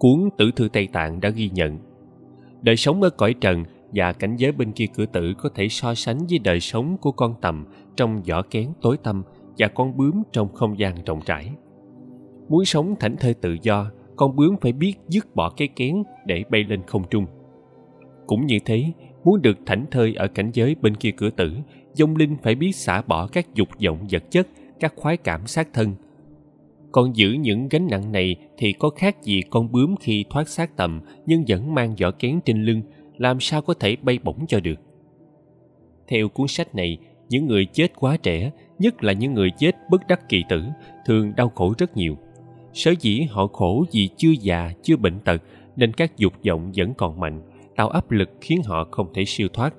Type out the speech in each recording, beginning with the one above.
Cuốn Tử thư Tây Tạng đã ghi nhận Đời sống ở cõi trần và cảnh giới bên kia cửa tử có thể so sánh với đời sống của con tầm trong vỏ kén tối tăm và con bướm trong không gian rộng rãi. Muốn sống thảnh thơi tự do, con bướm phải biết dứt bỏ cái kén để bay lên không trung. Cũng như thế, muốn được thảnh thơi ở cảnh giới bên kia cửa tử, dông linh phải biết xả bỏ các dục vọng vật chất, các khoái cảm sát thân. Còn giữ những gánh nặng này thì có khác gì con bướm khi thoát xác tầm nhưng vẫn mang vỏ kén trên lưng, làm sao có thể bay bổng cho được. Theo cuốn sách này, những người chết quá trẻ, nhất là những người chết bất đắc kỳ tử, thường đau khổ rất nhiều. Sở dĩ họ khổ vì chưa già, chưa bệnh tật, nên các dục vọng vẫn còn mạnh, tạo áp lực khiến họ không thể siêu thoát.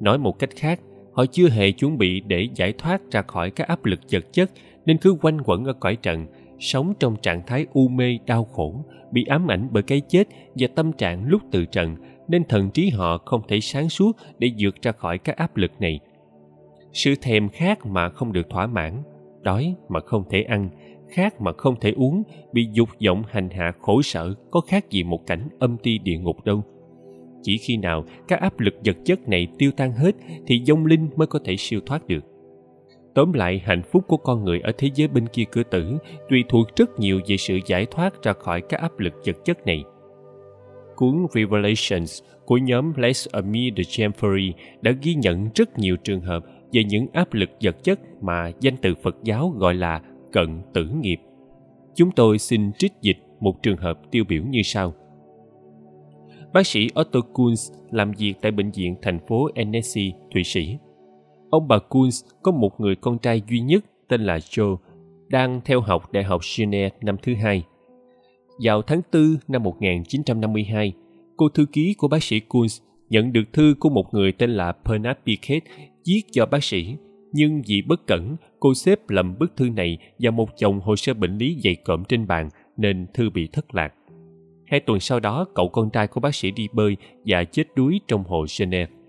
Nói một cách khác, họ chưa hề chuẩn bị để giải thoát ra khỏi các áp lực vật chất nên cứ quanh quẩn ở cõi trần, sống trong trạng thái u mê đau khổ, bị ám ảnh bởi cái chết và tâm trạng lúc từ trần nên thần trí họ không thể sáng suốt để vượt ra khỏi các áp lực này. Sự thèm khát mà không được thỏa mãn, đói mà không thể ăn, khát mà không thể uống, bị dục vọng hành hạ khổ sở có khác gì một cảnh âm ti địa ngục đâu. Chỉ khi nào các áp lực vật chất này tiêu tan hết thì dông linh mới có thể siêu thoát được. Tóm lại, hạnh phúc của con người ở thế giới bên kia cửa tử tùy thuộc rất nhiều về sự giải thoát ra khỏi các áp lực vật chất này. Cuốn Revelations của nhóm Les Amis de Chamfery đã ghi nhận rất nhiều trường hợp về những áp lực vật chất mà danh từ Phật giáo gọi là cận tử nghiệp. Chúng tôi xin trích dịch một trường hợp tiêu biểu như sau. Bác sĩ Otto Kunz làm việc tại bệnh viện thành phố Annecy, Thụy Sĩ. Ông bà Coons có một người con trai duy nhất tên là Joe, đang theo học Đại học Geneva năm thứ hai. Vào tháng 4 năm 1952, cô thư ký của bác sĩ Coons nhận được thư của một người tên là Bernard Piquet viết cho bác sĩ, nhưng vì bất cẩn, cô xếp lầm bức thư này vào một chồng hồ sơ bệnh lý dày cộm trên bàn nên thư bị thất lạc. Hai tuần sau đó, cậu con trai của bác sĩ đi bơi và chết đuối trong hồ Geneva.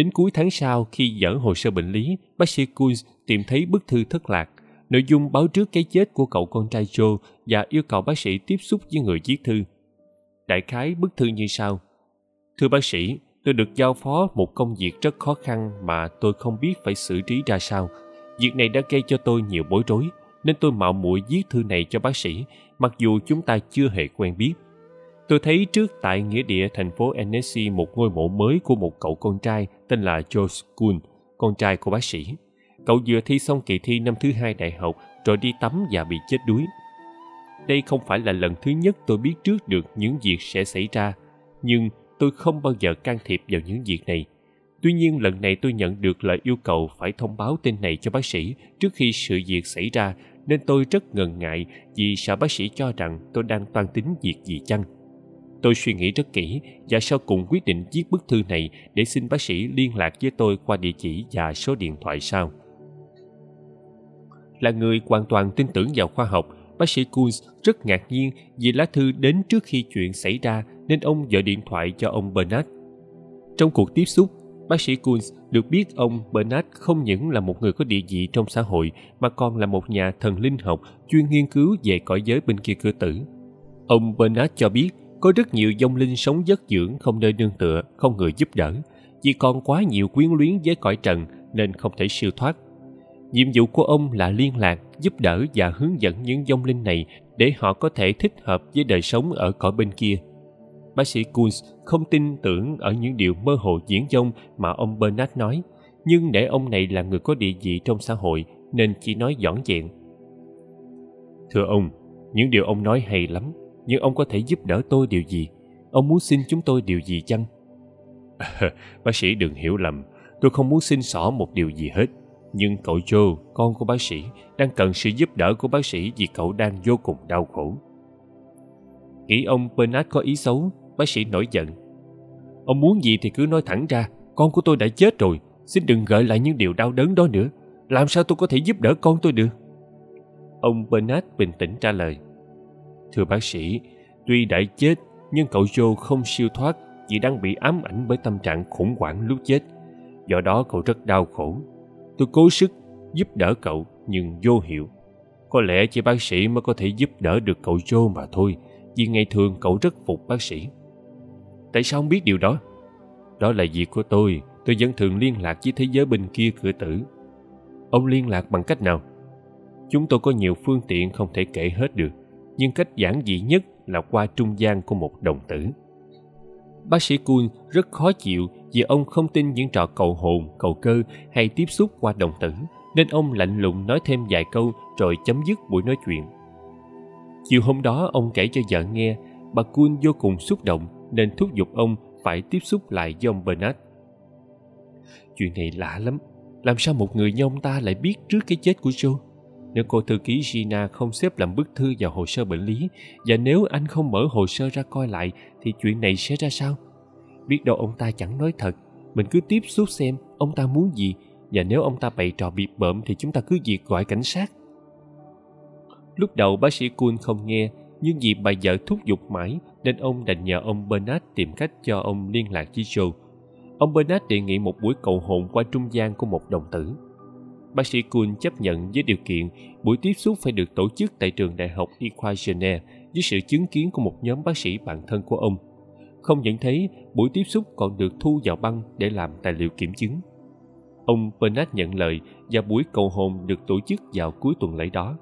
Đến cuối tháng sau, khi dở hồ sơ bệnh lý, bác sĩ Kunz tìm thấy bức thư thất lạc. Nội dung báo trước cái chết của cậu con trai Joe và yêu cầu bác sĩ tiếp xúc với người viết thư. Đại khái bức thư như sau. Thưa bác sĩ, tôi được giao phó một công việc rất khó khăn mà tôi không biết phải xử trí ra sao. Việc này đã gây cho tôi nhiều bối rối, nên tôi mạo muội viết thư này cho bác sĩ, mặc dù chúng ta chưa hề quen biết. Tôi thấy trước tại nghĩa địa thành phố Annecy một ngôi mộ mới của một cậu con trai tên là George Kuhn, con trai của bác sĩ. Cậu vừa thi xong kỳ thi năm thứ hai đại học rồi đi tắm và bị chết đuối. Đây không phải là lần thứ nhất tôi biết trước được những việc sẽ xảy ra, nhưng tôi không bao giờ can thiệp vào những việc này. Tuy nhiên lần này tôi nhận được lời yêu cầu phải thông báo tên này cho bác sĩ trước khi sự việc xảy ra nên tôi rất ngần ngại vì sợ bác sĩ cho rằng tôi đang toan tính việc gì chăng. Tôi suy nghĩ rất kỹ và sau cùng quyết định viết bức thư này để xin bác sĩ liên lạc với tôi qua địa chỉ và số điện thoại sau. Là người hoàn toàn tin tưởng vào khoa học, bác sĩ Kunz rất ngạc nhiên vì lá thư đến trước khi chuyện xảy ra nên ông gọi điện thoại cho ông Bernard. Trong cuộc tiếp xúc, bác sĩ Kunz được biết ông Bernard không những là một người có địa vị trong xã hội mà còn là một nhà thần linh học chuyên nghiên cứu về cõi giới bên kia cửa tử. Ông Bernard cho biết có rất nhiều dông linh sống giấc dưỡng không nơi nương tựa, không người giúp đỡ. Vì còn quá nhiều quyến luyến với cõi trần nên không thể siêu thoát. Nhiệm vụ của ông là liên lạc, giúp đỡ và hướng dẫn những dông linh này để họ có thể thích hợp với đời sống ở cõi bên kia. Bác sĩ Kunz không tin tưởng ở những điều mơ hồ diễn dông mà ông Bernard nói, nhưng để ông này là người có địa vị trong xã hội nên chỉ nói dõn dẹn. Thưa ông, những điều ông nói hay lắm, nhưng ông có thể giúp đỡ tôi điều gì? Ông muốn xin chúng tôi điều gì chăng? À, bác sĩ đừng hiểu lầm. Tôi không muốn xin xỏ một điều gì hết. Nhưng cậu joe con của bác sĩ đang cần sự giúp đỡ của bác sĩ vì cậu đang vô cùng đau khổ. Nghĩ ông bernard có ý xấu bác sĩ nổi giận. Ông muốn gì thì cứ nói thẳng ra con của tôi đã chết rồi xin đừng gợi lại những điều đau đớn đó nữa. Làm sao tôi có thể giúp đỡ con tôi được? Ông bernard bình tĩnh trả lời. Thưa bác sĩ, tuy đã chết nhưng cậu Joe không siêu thoát vì đang bị ám ảnh bởi tâm trạng khủng hoảng lúc chết. Do đó cậu rất đau khổ. Tôi cố sức giúp đỡ cậu nhưng vô hiệu. Có lẽ chỉ bác sĩ mới có thể giúp đỡ được cậu Joe mà thôi. vì ngày thường cậu rất phục bác sĩ. Tại sao ông biết điều đó? Đó là việc của tôi, tôi vẫn thường liên lạc với thế giới bên kia cửa tử. Ông liên lạc bằng cách nào? Chúng tôi có nhiều phương tiện không thể kể hết được, nhưng cách giản dị nhất là qua trung gian của một đồng tử. Bác sĩ Kuhn rất khó chịu vì ông không tin những trò cầu hồn, cầu cơ hay tiếp xúc qua đồng tử, nên ông lạnh lùng nói thêm vài câu rồi chấm dứt buổi nói chuyện. Chiều hôm đó ông kể cho vợ nghe, bà Kuhn vô cùng xúc động nên thúc giục ông phải tiếp xúc lại với ông Bernard. Chuyện này lạ lắm, làm sao một người như ông ta lại biết trước cái chết của Joe? Nếu cô thư ký Gina không xếp làm bức thư vào hồ sơ bệnh lý và nếu anh không mở hồ sơ ra coi lại thì chuyện này sẽ ra sao? Biết đâu ông ta chẳng nói thật, mình cứ tiếp xúc xem ông ta muốn gì và nếu ông ta bày trò bịp bợm thì chúng ta cứ việc gọi cảnh sát. Lúc đầu bác sĩ Kuhn không nghe nhưng vì bà vợ thúc giục mãi nên ông đành nhờ ông Bernard tìm cách cho ông liên lạc với Joe. Ông Bernard đề nghị một buổi cầu hồn qua trung gian của một đồng tử. Bác sĩ Kuhn chấp nhận với điều kiện buổi tiếp xúc phải được tổ chức tại trường đại học Y khoa Geneva với sự chứng kiến của một nhóm bác sĩ bạn thân của ông. Không những thế, buổi tiếp xúc còn được thu vào băng để làm tài liệu kiểm chứng. Ông Bernard nhận lời và buổi cầu hồn được tổ chức vào cuối tuần lễ đó.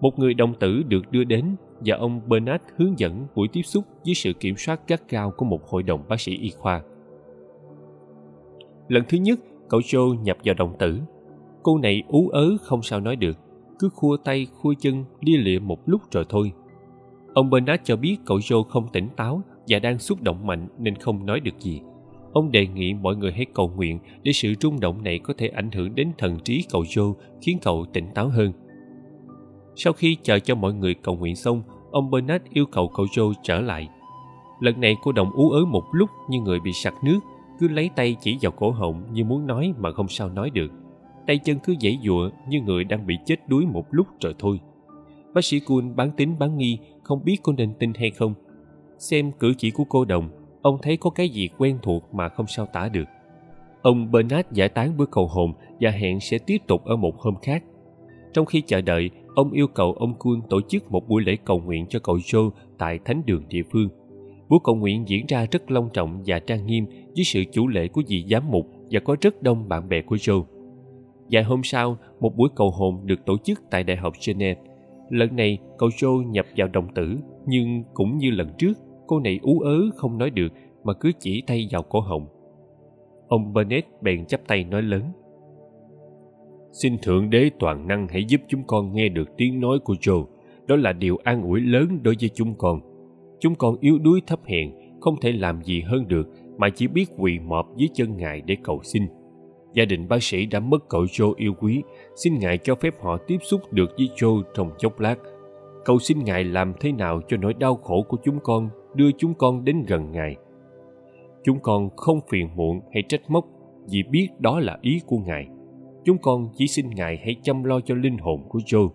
Một người đồng tử được đưa đến và ông Bernard hướng dẫn buổi tiếp xúc dưới sự kiểm soát gắt gao của một hội đồng bác sĩ y khoa. Lần thứ nhất, cậu Joe nhập vào đồng tử. Cô này ú ớ không sao nói được, cứ khua tay khua chân lia lịa một lúc rồi thôi. Ông Bernard cho biết cậu Joe không tỉnh táo và đang xúc động mạnh nên không nói được gì. Ông đề nghị mọi người hãy cầu nguyện để sự rung động này có thể ảnh hưởng đến thần trí cậu Joe khiến cậu tỉnh táo hơn. Sau khi chờ cho mọi người cầu nguyện xong, ông Bernard yêu cầu cậu Joe trở lại. Lần này cô đồng ú ớ một lúc như người bị sặc nước, cứ lấy tay chỉ vào cổ họng như muốn nói mà không sao nói được. Tay chân cứ dãy dụa như người đang bị chết đuối một lúc rồi thôi. Bác sĩ Kuhn bán tính bán nghi, không biết cô nên tin hay không. Xem cử chỉ của cô đồng, ông thấy có cái gì quen thuộc mà không sao tả được. Ông Bernard giải tán bữa cầu hồn và hẹn sẽ tiếp tục ở một hôm khác. Trong khi chờ đợi, ông yêu cầu ông Kuhn tổ chức một buổi lễ cầu nguyện cho cậu Joe tại thánh đường địa phương. Buổi cầu nguyện diễn ra rất long trọng và trang nghiêm dưới sự chủ lễ của vị giám mục và có rất đông bạn bè của Joe. Vài hôm sau, một buổi cầu hồn được tổ chức tại Đại học Geneva. Lần này, cậu Joe nhập vào đồng tử, nhưng cũng như lần trước, cô này ú ớ không nói được mà cứ chỉ tay vào cổ họng. Ông Bennett bèn chắp tay nói lớn. Xin Thượng Đế toàn năng hãy giúp chúng con nghe được tiếng nói của Joe. Đó là điều an ủi lớn đối với chúng con. Chúng con yếu đuối thấp hèn, không thể làm gì hơn được mà chỉ biết quỳ mọp dưới chân Ngài để cầu xin. Gia đình bác sĩ đã mất cậu Joe yêu quý, xin Ngài cho phép họ tiếp xúc được với Joe trong chốc lát. Cầu xin Ngài làm thế nào cho nỗi đau khổ của chúng con đưa chúng con đến gần Ngài. Chúng con không phiền muộn hay trách móc vì biết đó là ý của Ngài Chúng con chỉ xin Ngài hãy chăm lo cho linh hồn của Joe.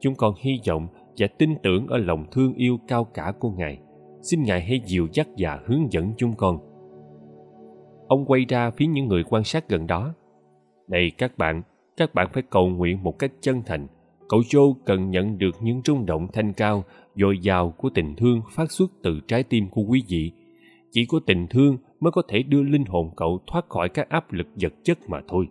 Chúng con hy vọng và tin tưởng ở lòng thương yêu cao cả của Ngài. Xin Ngài hãy dìu dắt và hướng dẫn chúng con. Ông quay ra phía những người quan sát gần đó. Này các bạn, các bạn phải cầu nguyện một cách chân thành. Cậu Joe cần nhận được những rung động thanh cao, dồi dào của tình thương phát xuất từ trái tim của quý vị. Chỉ có tình thương mới có thể đưa linh hồn cậu thoát khỏi các áp lực vật chất mà thôi.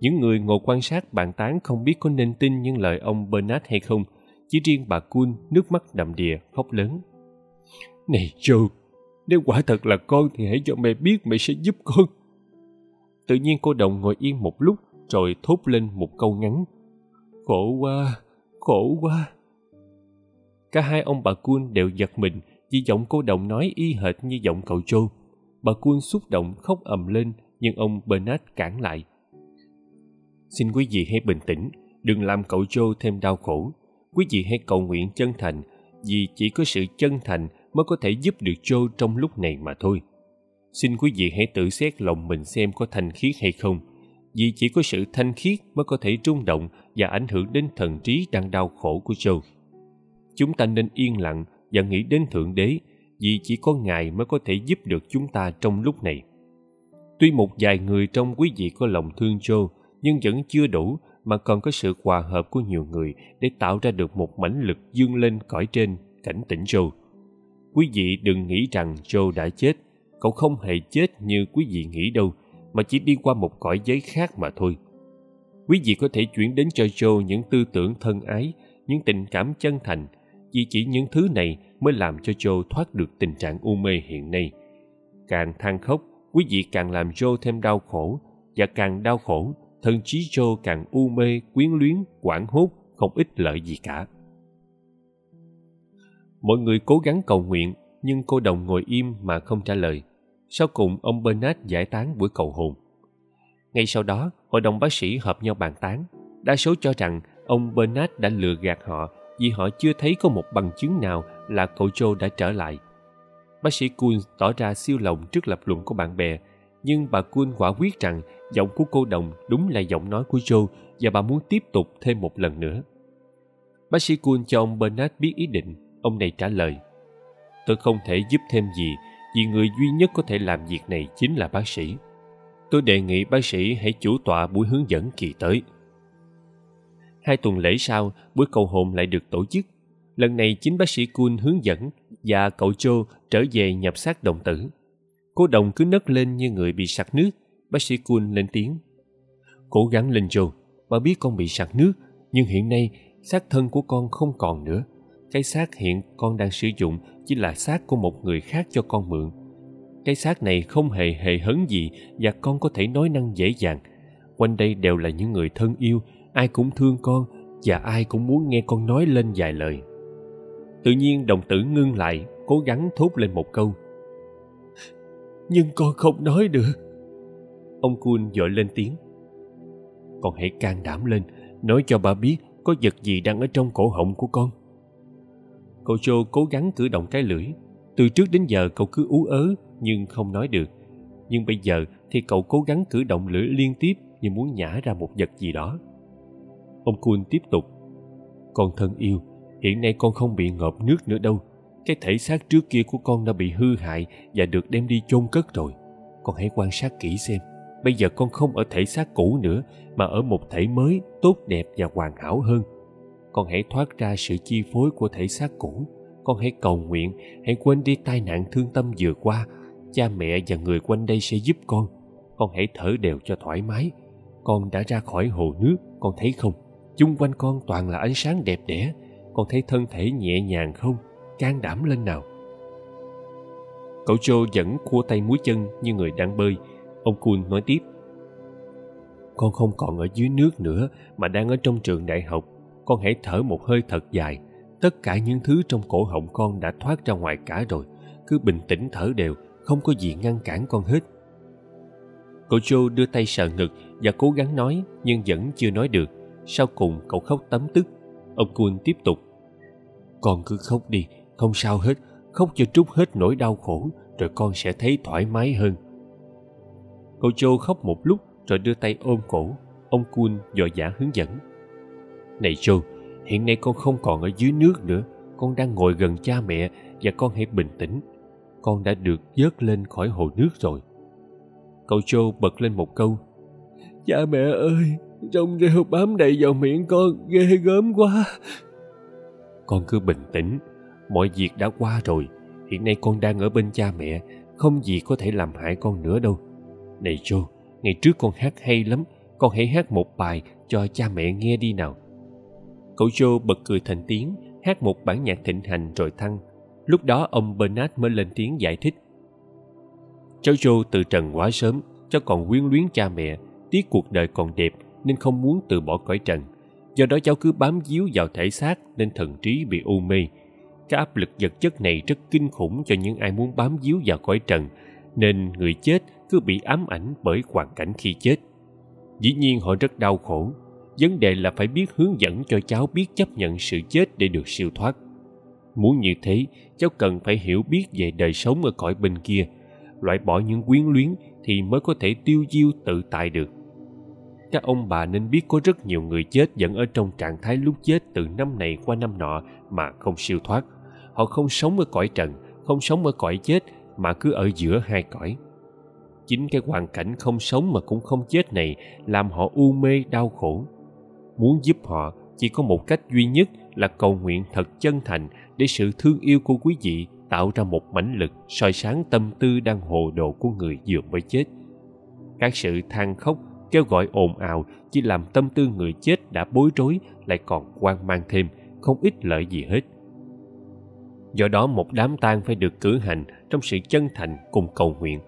Những người ngồi quan sát bàn tán không biết có nên tin những lời ông Bernard hay không. Chỉ riêng bà Kuhn nước mắt đầm đìa khóc lớn. Này Joe, nếu quả thật là con thì hãy cho mẹ biết mẹ sẽ giúp con. Tự nhiên cô đồng ngồi yên một lúc rồi thốt lên một câu ngắn. Khổ quá, khổ quá. Cả hai ông bà cun đều giật mình vì giọng cô đồng nói y hệt như giọng cậu Joe. Bà cun xúc động khóc ầm lên nhưng ông Bernard cản lại Xin quý vị hãy bình tĩnh, đừng làm cậu Joe thêm đau khổ. Quý vị hãy cầu nguyện chân thành, vì chỉ có sự chân thành mới có thể giúp được Joe trong lúc này mà thôi. Xin quý vị hãy tự xét lòng mình xem có thanh khiết hay không, vì chỉ có sự thanh khiết mới có thể rung động và ảnh hưởng đến thần trí đang đau khổ của Joe. Chúng ta nên yên lặng và nghĩ đến Thượng Đế, vì chỉ có Ngài mới có thể giúp được chúng ta trong lúc này. Tuy một vài người trong quý vị có lòng thương Joe, nhưng vẫn chưa đủ mà còn có sự hòa hợp của nhiều người để tạo ra được một mãnh lực dương lên cõi trên cảnh tỉnh Joe. Quý vị đừng nghĩ rằng Joe đã chết. Cậu không hề chết như quý vị nghĩ đâu, mà chỉ đi qua một cõi giới khác mà thôi. Quý vị có thể chuyển đến cho Joe những tư tưởng thân ái, những tình cảm chân thành, vì chỉ những thứ này mới làm cho Joe thoát được tình trạng u mê hiện nay. Càng than khóc, quý vị càng làm Joe thêm đau khổ, và càng đau khổ, thân trí Joe càng u mê, quyến luyến, quảng hốt, không ích lợi gì cả. Mọi người cố gắng cầu nguyện, nhưng cô đồng ngồi im mà không trả lời. Sau cùng, ông Bernard giải tán buổi cầu hồn. Ngay sau đó, hội đồng bác sĩ họp nhau bàn tán. Đa số cho rằng ông Bernard đã lừa gạt họ vì họ chưa thấy có một bằng chứng nào là cậu Joe đã trở lại. Bác sĩ Kuhn tỏ ra siêu lòng trước lập luận của bạn bè, nhưng bà Kuhn quả quyết rằng giọng của cô đồng đúng là giọng nói của Joe và bà muốn tiếp tục thêm một lần nữa. Bác sĩ Kuhn cho ông Bernard biết ý định, ông này trả lời. Tôi không thể giúp thêm gì vì người duy nhất có thể làm việc này chính là bác sĩ. Tôi đề nghị bác sĩ hãy chủ tọa buổi hướng dẫn kỳ tới. Hai tuần lễ sau, buổi cầu hồn lại được tổ chức. Lần này chính bác sĩ Kun hướng dẫn và cậu Joe trở về nhập xác đồng tử. Cô đồng cứ nấc lên như người bị sặc nước. Bác sĩ Kun lên tiếng. Cố gắng lên Joe. Bà biết con bị sặc nước, nhưng hiện nay xác thân của con không còn nữa. Cái xác hiện con đang sử dụng chỉ là xác của một người khác cho con mượn. Cái xác này không hề hề hấn gì và con có thể nói năng dễ dàng. Quanh đây đều là những người thân yêu, ai cũng thương con và ai cũng muốn nghe con nói lên vài lời. Tự nhiên đồng tử ngưng lại, cố gắng thốt lên một câu. Nhưng con không nói được. Ông kun dội lên tiếng. Con hãy can đảm lên, nói cho bà biết có vật gì đang ở trong cổ họng của con cậu joe cố gắng cử động cái lưỡi từ trước đến giờ cậu cứ ú ớ nhưng không nói được nhưng bây giờ thì cậu cố gắng cử động lưỡi liên tiếp như muốn nhả ra một vật gì đó Ông Kun tiếp tục. Con thân yêu, hiện nay con không bị ngợp nước nữa đâu. Cái thể xác trước kia của con đã bị hư hại và được đem đi chôn cất rồi. Con hãy quan sát kỹ xem. Bây giờ con không ở thể xác cũ nữa, mà ở một thể mới, tốt đẹp và hoàn hảo hơn. Con hãy thoát ra sự chi phối của thể xác cũ. Con hãy cầu nguyện, hãy quên đi tai nạn thương tâm vừa qua. Cha mẹ và người quanh đây sẽ giúp con. Con hãy thở đều cho thoải mái. Con đã ra khỏi hồ nước, con thấy không? chung quanh con toàn là ánh sáng đẹp đẽ con thấy thân thể nhẹ nhàng không can đảm lên nào cậu joe vẫn khua tay múi chân như người đang bơi ông kun nói tiếp con không còn ở dưới nước nữa mà đang ở trong trường đại học con hãy thở một hơi thật dài. Tất cả những thứ trong cổ họng con đã thoát ra ngoài cả rồi. Cứ bình tĩnh thở đều, không có gì ngăn cản con hết. Cậu joe đưa tay sờ ngực và cố gắng nói, nhưng vẫn chưa nói được. Sau cùng cậu khóc tấm tức. Ông Kun tiếp tục. Con cứ khóc đi, không sao hết. Khóc cho trút hết nỗi đau khổ, rồi con sẽ thấy thoải mái hơn. Cậu Joe khóc một lúc, rồi đưa tay ôm cổ. Ông Kun dò dã hướng dẫn này Joe hiện nay con không còn ở dưới nước nữa. Con đang ngồi gần cha mẹ và con hãy bình tĩnh. Con đã được vớt lên khỏi hồ nước rồi. Cậu Joe bật lên một câu. Cha mẹ ơi trong rêu bám đầy vào miệng con ghê gớm quá. Con cứ bình tĩnh. Mọi việc đã qua rồi. Hiện nay con đang ở bên cha mẹ. Không gì có thể làm hại con nữa đâu. Này joe ngày trước con hát hay lắm. Con hãy hát một bài cho cha mẹ nghe đi nào cậu joe bật cười thành tiếng, hát một bản nhạc thịnh hành rồi thăng. Lúc đó, ông bernard mới lên tiếng giải thích. Cháu joe từ trần quá sớm, cháu còn quyến luyến cha mẹ, tiếc cuộc đời còn đẹp nên không muốn từ bỏ cõi trần. Do đó cháu cứ bám víu vào thể xác nên thần trí bị u mê. Cái áp lực vật chất này rất kinh khủng cho những ai muốn bám víu vào cõi trần, nên người chết cứ bị ám ảnh bởi hoàn cảnh khi chết. Dĩ nhiên họ rất đau khổ vấn đề là phải biết hướng dẫn cho cháu biết chấp nhận sự chết để được siêu thoát. Muốn như thế, cháu cần phải hiểu biết về đời sống ở cõi bên kia, loại bỏ những quyến luyến thì mới có thể tiêu diêu tự tại được. Các ông bà nên biết có rất nhiều người chết vẫn ở trong trạng thái lúc chết từ năm này qua năm nọ mà không siêu thoát. Họ không sống ở cõi trần, không sống ở cõi chết mà cứ ở giữa hai cõi. Chính cái hoàn cảnh không sống mà cũng không chết này làm họ u mê, đau khổ muốn giúp họ, chỉ có một cách duy nhất là cầu nguyện thật chân thành để sự thương yêu của quý vị tạo ra một mãnh lực soi sáng tâm tư đang hồ đồ của người vừa mới chết. Các sự than khóc, kêu gọi ồn ào chỉ làm tâm tư người chết đã bối rối lại còn quan mang thêm, không ít lợi gì hết. Do đó một đám tang phải được cử hành trong sự chân thành cùng cầu nguyện.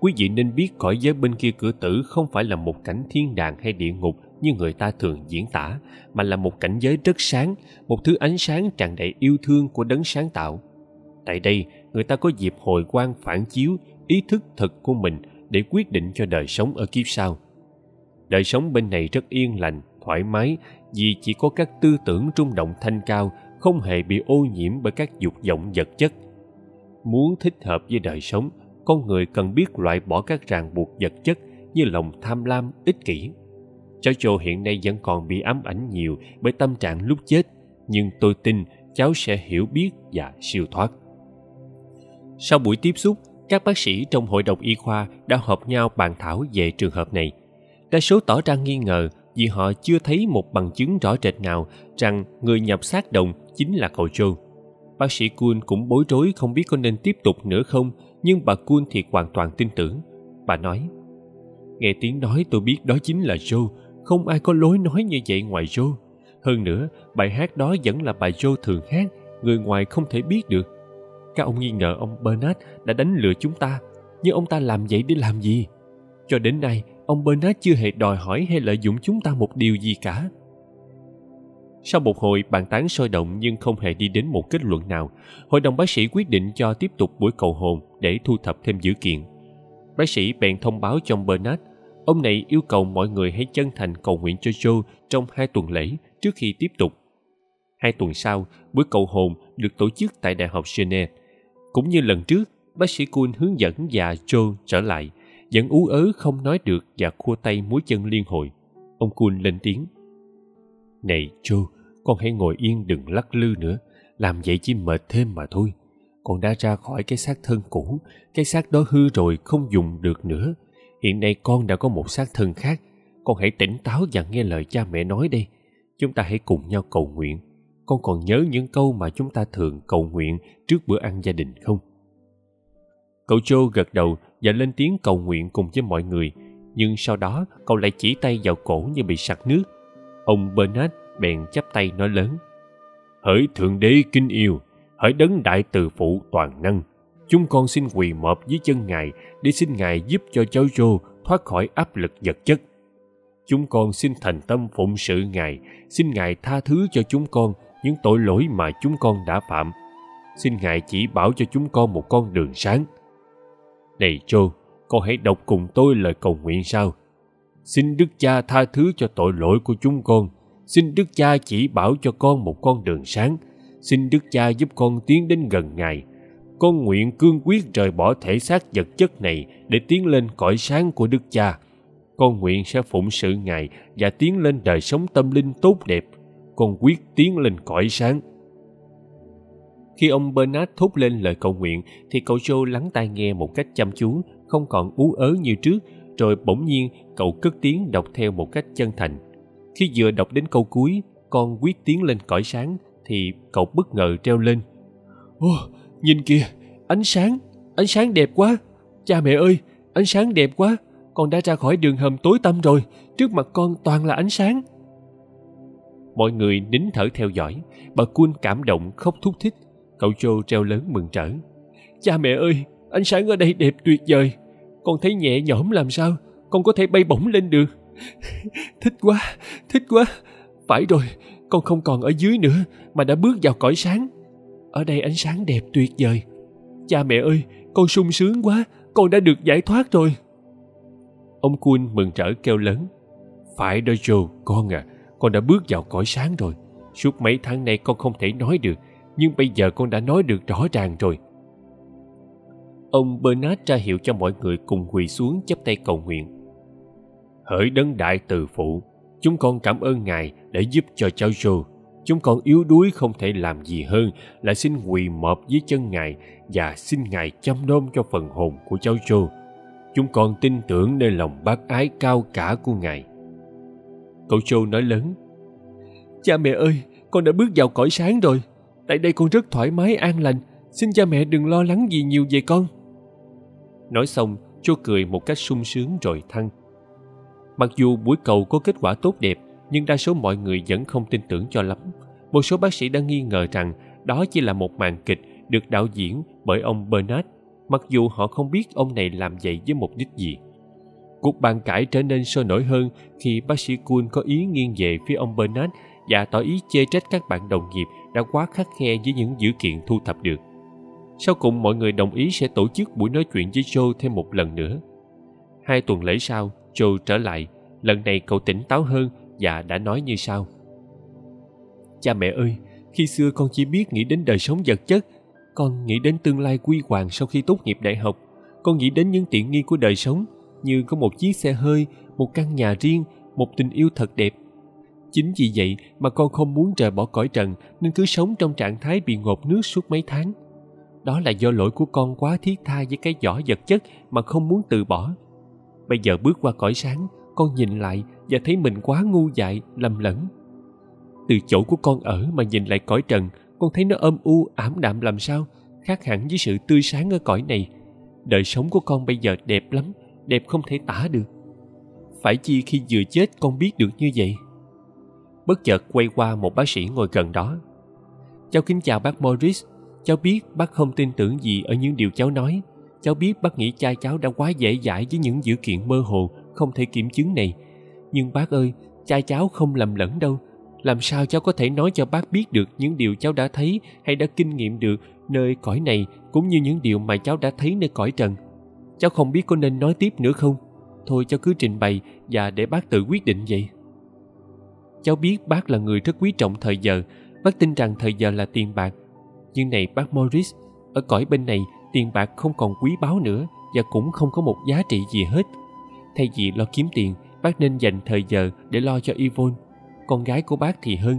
Quý vị nên biết cõi giới bên kia cửa tử không phải là một cảnh thiên đàng hay địa ngục như người ta thường diễn tả, mà là một cảnh giới rất sáng, một thứ ánh sáng tràn đầy yêu thương của đấng sáng tạo. Tại đây, người ta có dịp hồi quan phản chiếu ý thức thật của mình để quyết định cho đời sống ở kiếp sau. Đời sống bên này rất yên lành, thoải mái, vì chỉ có các tư tưởng trung động thanh cao, không hề bị ô nhiễm bởi các dục vọng vật chất. Muốn thích hợp với đời sống, con người cần biết loại bỏ các ràng buộc vật chất như lòng tham lam, ích kỷ cháu châu hiện nay vẫn còn bị ám ảnh nhiều bởi tâm trạng lúc chết nhưng tôi tin cháu sẽ hiểu biết và siêu thoát sau buổi tiếp xúc các bác sĩ trong hội đồng y khoa đã họp nhau bàn thảo về trường hợp này đa số tỏ ra nghi ngờ vì họ chưa thấy một bằng chứng rõ rệt nào rằng người nhập xác đồng chính là cậu Joe. Bác sĩ Kuhn cũng bối rối không biết có nên tiếp tục nữa không, nhưng bà Kuhn thì hoàn toàn tin tưởng. Bà nói, nghe tiếng nói tôi biết đó chính là Joe, không ai có lối nói như vậy ngoài Joe. Hơn nữa, bài hát đó vẫn là bài Joe thường hát, người ngoài không thể biết được. Các ông nghi ngờ ông Bernard đã đánh lừa chúng ta, nhưng ông ta làm vậy để làm gì? Cho đến nay, ông Bernard chưa hề đòi hỏi hay lợi dụng chúng ta một điều gì cả. Sau một hồi bàn tán sôi động nhưng không hề đi đến một kết luận nào, hội đồng bác sĩ quyết định cho tiếp tục buổi cầu hồn để thu thập thêm dữ kiện. Bác sĩ bèn thông báo cho ông Bernard, ông này yêu cầu mọi người hãy chân thành cầu nguyện cho Joe trong hai tuần lễ trước khi tiếp tục. Hai tuần sau, buổi cầu hồn được tổ chức tại Đại học Geneva. Cũng như lần trước, bác sĩ Kuhn hướng dẫn và Joe trở lại – vẫn ú ớ không nói được và khua tay múa chân liên hồi ông Kuhn lên tiếng này joe con hãy ngồi yên đừng lắc lư nữa làm vậy chỉ mệt thêm mà thôi con đã ra khỏi cái xác thân cũ cái xác đó hư rồi không dùng được nữa hiện nay con đã có một xác thân khác. Con hãy tỉnh táo và nghe lời cha mẹ nói đi. chúng ta hãy cùng nhau cầu nguyện. Con còn nhớ những câu mà chúng ta thường cầu nguyện trước bữa ăn gia đình không? Cậu joe gật đầu và lên tiếng cầu nguyện cùng với mọi người. Nhưng sau đó, cậu lại chỉ tay vào cổ như bị sặc nước. Ông bernard bèn chắp tay nói lớn. Hỡi thượng đế kinh yêu, hỡi đấng đại từ phụ toàn năng chúng con xin quỳ mọp dưới chân ngài để xin ngài giúp cho cháu rô thoát khỏi áp lực vật chất chúng con xin thành tâm phụng sự ngài xin ngài tha thứ cho chúng con những tội lỗi mà chúng con đã phạm xin ngài chỉ bảo cho chúng con một con đường sáng này Joe, con hãy đọc cùng tôi lời cầu nguyện sau. Xin Đức Cha tha thứ cho tội lỗi của chúng con. Xin Đức Cha chỉ bảo cho con một con đường sáng. Xin Đức Cha giúp con tiến đến gần Ngài. Con nguyện cương quyết rời bỏ thể xác vật chất này để tiến lên cõi sáng của Đức Cha. Con nguyện sẽ phụng sự Ngài và tiến lên đời sống tâm linh tốt đẹp. Con quyết tiến lên cõi sáng khi ông Bernard thốt lên lời cầu nguyện thì cậu Joe lắng tai nghe một cách chăm chú, không còn ú ớ như trước, rồi bỗng nhiên cậu cất tiếng đọc theo một cách chân thành. Khi vừa đọc đến câu cuối, con quyết tiến lên cõi sáng thì cậu bất ngờ treo lên. Ô, nhìn kìa, ánh sáng, ánh sáng đẹp quá. Cha mẹ ơi, ánh sáng đẹp quá. Con đã ra khỏi đường hầm tối tăm rồi, trước mặt con toàn là ánh sáng. Mọi người nín thở theo dõi, bà Kun cảm động khóc thúc thích Cậu Joe treo lớn mừng trở. Cha mẹ ơi, ánh sáng ở đây đẹp tuyệt vời. Con thấy nhẹ nhõm làm sao, con có thể bay bổng lên được. thích quá, thích quá. Phải rồi, con không còn ở dưới nữa mà đã bước vào cõi sáng. Ở đây ánh sáng đẹp tuyệt vời. Cha mẹ ơi, con sung sướng quá, con đã được giải thoát rồi. Ông Kun mừng trở kêu lớn. Phải đó Joe, con à, con đã bước vào cõi sáng rồi. Suốt mấy tháng nay con không thể nói được, nhưng bây giờ con đã nói được rõ ràng rồi ông bernard ra hiệu cho mọi người cùng quỳ xuống chắp tay cầu nguyện hỡi đấng đại từ phụ chúng con cảm ơn ngài để giúp cho cháu joe chúng con yếu đuối không thể làm gì hơn là xin quỳ mọp dưới chân ngài và xin ngài chăm nom cho phần hồn của cháu joe chúng con tin tưởng nơi lòng bác ái cao cả của ngài cậu joe nói lớn Cha mẹ ơi, con đã bước vào cõi sáng rồi. Tại đây con rất thoải mái an lành. Xin cha mẹ đừng lo lắng gì nhiều về con. Nói xong, Joe cười một cách sung sướng rồi thăng. Mặc dù buổi cầu có kết quả tốt đẹp, nhưng đa số mọi người vẫn không tin tưởng cho lắm. Một số bác sĩ đã nghi ngờ rằng đó chỉ là một màn kịch được đạo diễn bởi ông Bernard, mặc dù họ không biết ông này làm vậy với mục đích gì. Cuộc bàn cãi trở nên sôi nổi hơn khi bác sĩ Kuhn có ý nghiêng về phía ông Bernard và tỏ ý chê trách các bạn đồng nghiệp đã quá khắc khe với những dữ kiện thu thập được. Sau cùng mọi người đồng ý sẽ tổ chức buổi nói chuyện với Joe thêm một lần nữa. Hai tuần lễ sau, Joe trở lại. Lần này cậu tỉnh táo hơn và đã nói như sau. Cha mẹ ơi, khi xưa con chỉ biết nghĩ đến đời sống vật chất. Con nghĩ đến tương lai quy hoàng sau khi tốt nghiệp đại học. Con nghĩ đến những tiện nghi của đời sống như có một chiếc xe hơi, một căn nhà riêng, một tình yêu thật đẹp. Chính vì vậy mà con không muốn rời bỏ cõi trần nên cứ sống trong trạng thái bị ngột nước suốt mấy tháng. Đó là do lỗi của con quá thiết tha với cái vỏ vật chất mà không muốn từ bỏ. Bây giờ bước qua cõi sáng, con nhìn lại và thấy mình quá ngu dại, lầm lẫn. Từ chỗ của con ở mà nhìn lại cõi trần, con thấy nó âm u, ảm đạm làm sao, khác hẳn với sự tươi sáng ở cõi này. Đời sống của con bây giờ đẹp lắm, đẹp không thể tả được. Phải chi khi vừa chết con biết được như vậy? Bất chợt quay qua một bác sĩ ngồi gần đó. Cháu kính chào bác Morris, cháu biết bác không tin tưởng gì ở những điều cháu nói. Cháu biết bác nghĩ cha cháu đã quá dễ dãi với những dữ kiện mơ hồ, không thể kiểm chứng này. Nhưng bác ơi, cha cháu không lầm lẫn đâu. Làm sao cháu có thể nói cho bác biết được những điều cháu đã thấy hay đã kinh nghiệm được nơi cõi này cũng như những điều mà cháu đã thấy nơi cõi trần? Cháu không biết có nên nói tiếp nữa không? Thôi cháu cứ trình bày và để bác tự quyết định vậy. Cháu biết bác là người rất quý trọng thời giờ, bác tin rằng thời giờ là tiền bạc. Nhưng này bác Morris, ở cõi bên này tiền bạc không còn quý báu nữa và cũng không có một giá trị gì hết. Thay vì lo kiếm tiền, bác nên dành thời giờ để lo cho Yvonne. Con gái của bác thì hơn.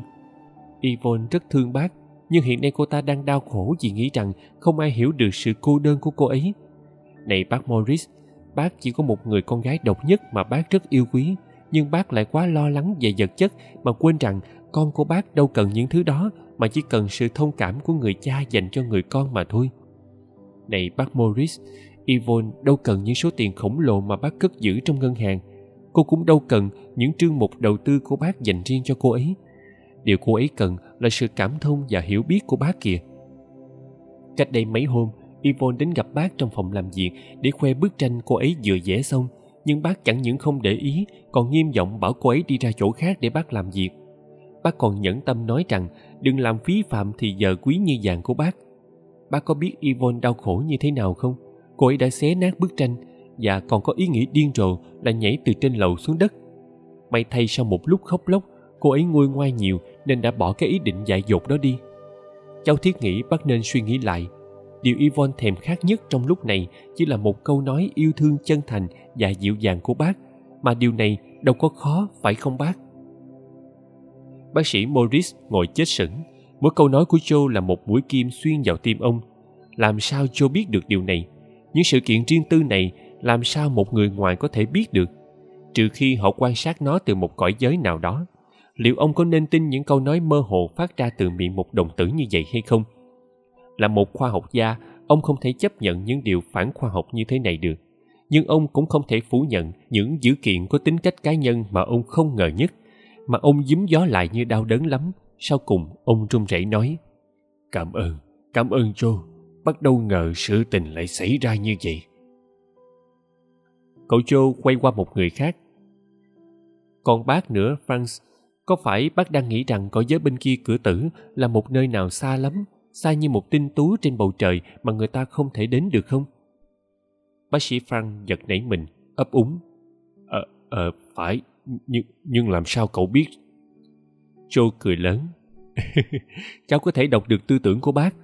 Yvonne rất thương bác, nhưng hiện nay cô ta đang đau khổ vì nghĩ rằng không ai hiểu được sự cô đơn của cô ấy. Này bác Morris, bác chỉ có một người con gái độc nhất mà bác rất yêu quý, nhưng bác lại quá lo lắng về vật chất mà quên rằng con của bác đâu cần những thứ đó mà chỉ cần sự thông cảm của người cha dành cho người con mà thôi. Này bác Morris, Yvonne đâu cần những số tiền khổng lồ mà bác cất giữ trong ngân hàng. Cô cũng đâu cần những trương mục đầu tư của bác dành riêng cho cô ấy. Điều cô ấy cần là sự cảm thông và hiểu biết của bác kìa. Cách đây mấy hôm, Yvonne đến gặp bác trong phòng làm việc để khoe bức tranh cô ấy vừa vẽ xong. Nhưng bác chẳng những không để ý, còn nghiêm giọng bảo cô ấy đi ra chỗ khác để bác làm việc. Bác còn nhẫn tâm nói rằng đừng làm phí phạm thì giờ quý như vàng của bác. Bác có biết Yvonne đau khổ như thế nào không? Cô ấy đã xé nát bức tranh và còn có ý nghĩ điên rồ là nhảy từ trên lầu xuống đất. May thay sau một lúc khóc lóc, cô ấy nguôi ngoai nhiều nên đã bỏ cái ý định dại dột đó đi. Cháu thiết nghĩ bác nên suy nghĩ lại. Điều Yvonne thèm khát nhất trong lúc này chỉ là một câu nói yêu thương chân thành và dịu dàng của bác, mà điều này đâu có khó, phải không bác? Bác sĩ Morris ngồi chết sững. Mỗi câu nói của Joe là một mũi kim xuyên vào tim ông. Làm sao Joe biết được điều này? Những sự kiện riêng tư này làm sao một người ngoài có thể biết được? Trừ khi họ quan sát nó từ một cõi giới nào đó. Liệu ông có nên tin những câu nói mơ hồ phát ra từ miệng một đồng tử như vậy hay không? Là một khoa học gia, ông không thể chấp nhận những điều phản khoa học như thế này được. Nhưng ông cũng không thể phủ nhận những dữ kiện có tính cách cá nhân mà ông không ngờ nhất mà ông dím gió lại như đau đớn lắm sau cùng ông run rẩy nói cảm ơn cảm ơn joe bắt đầu ngờ sự tình lại xảy ra như vậy cậu joe quay qua một người khác. Còn bác nữa, franz, có phải bác đang nghĩ rằng cõi giới bên kia cửa tử là một nơi nào xa lắm, xa như một tinh tú trên bầu trời mà người ta không thể đến được không? Bác sĩ Franz giật nảy mình, ấp úng. Ờ ờ phải, nhưng nhưng làm sao cậu biết? Joe cười lớn. Cháu có thể đọc được tư tưởng của bác.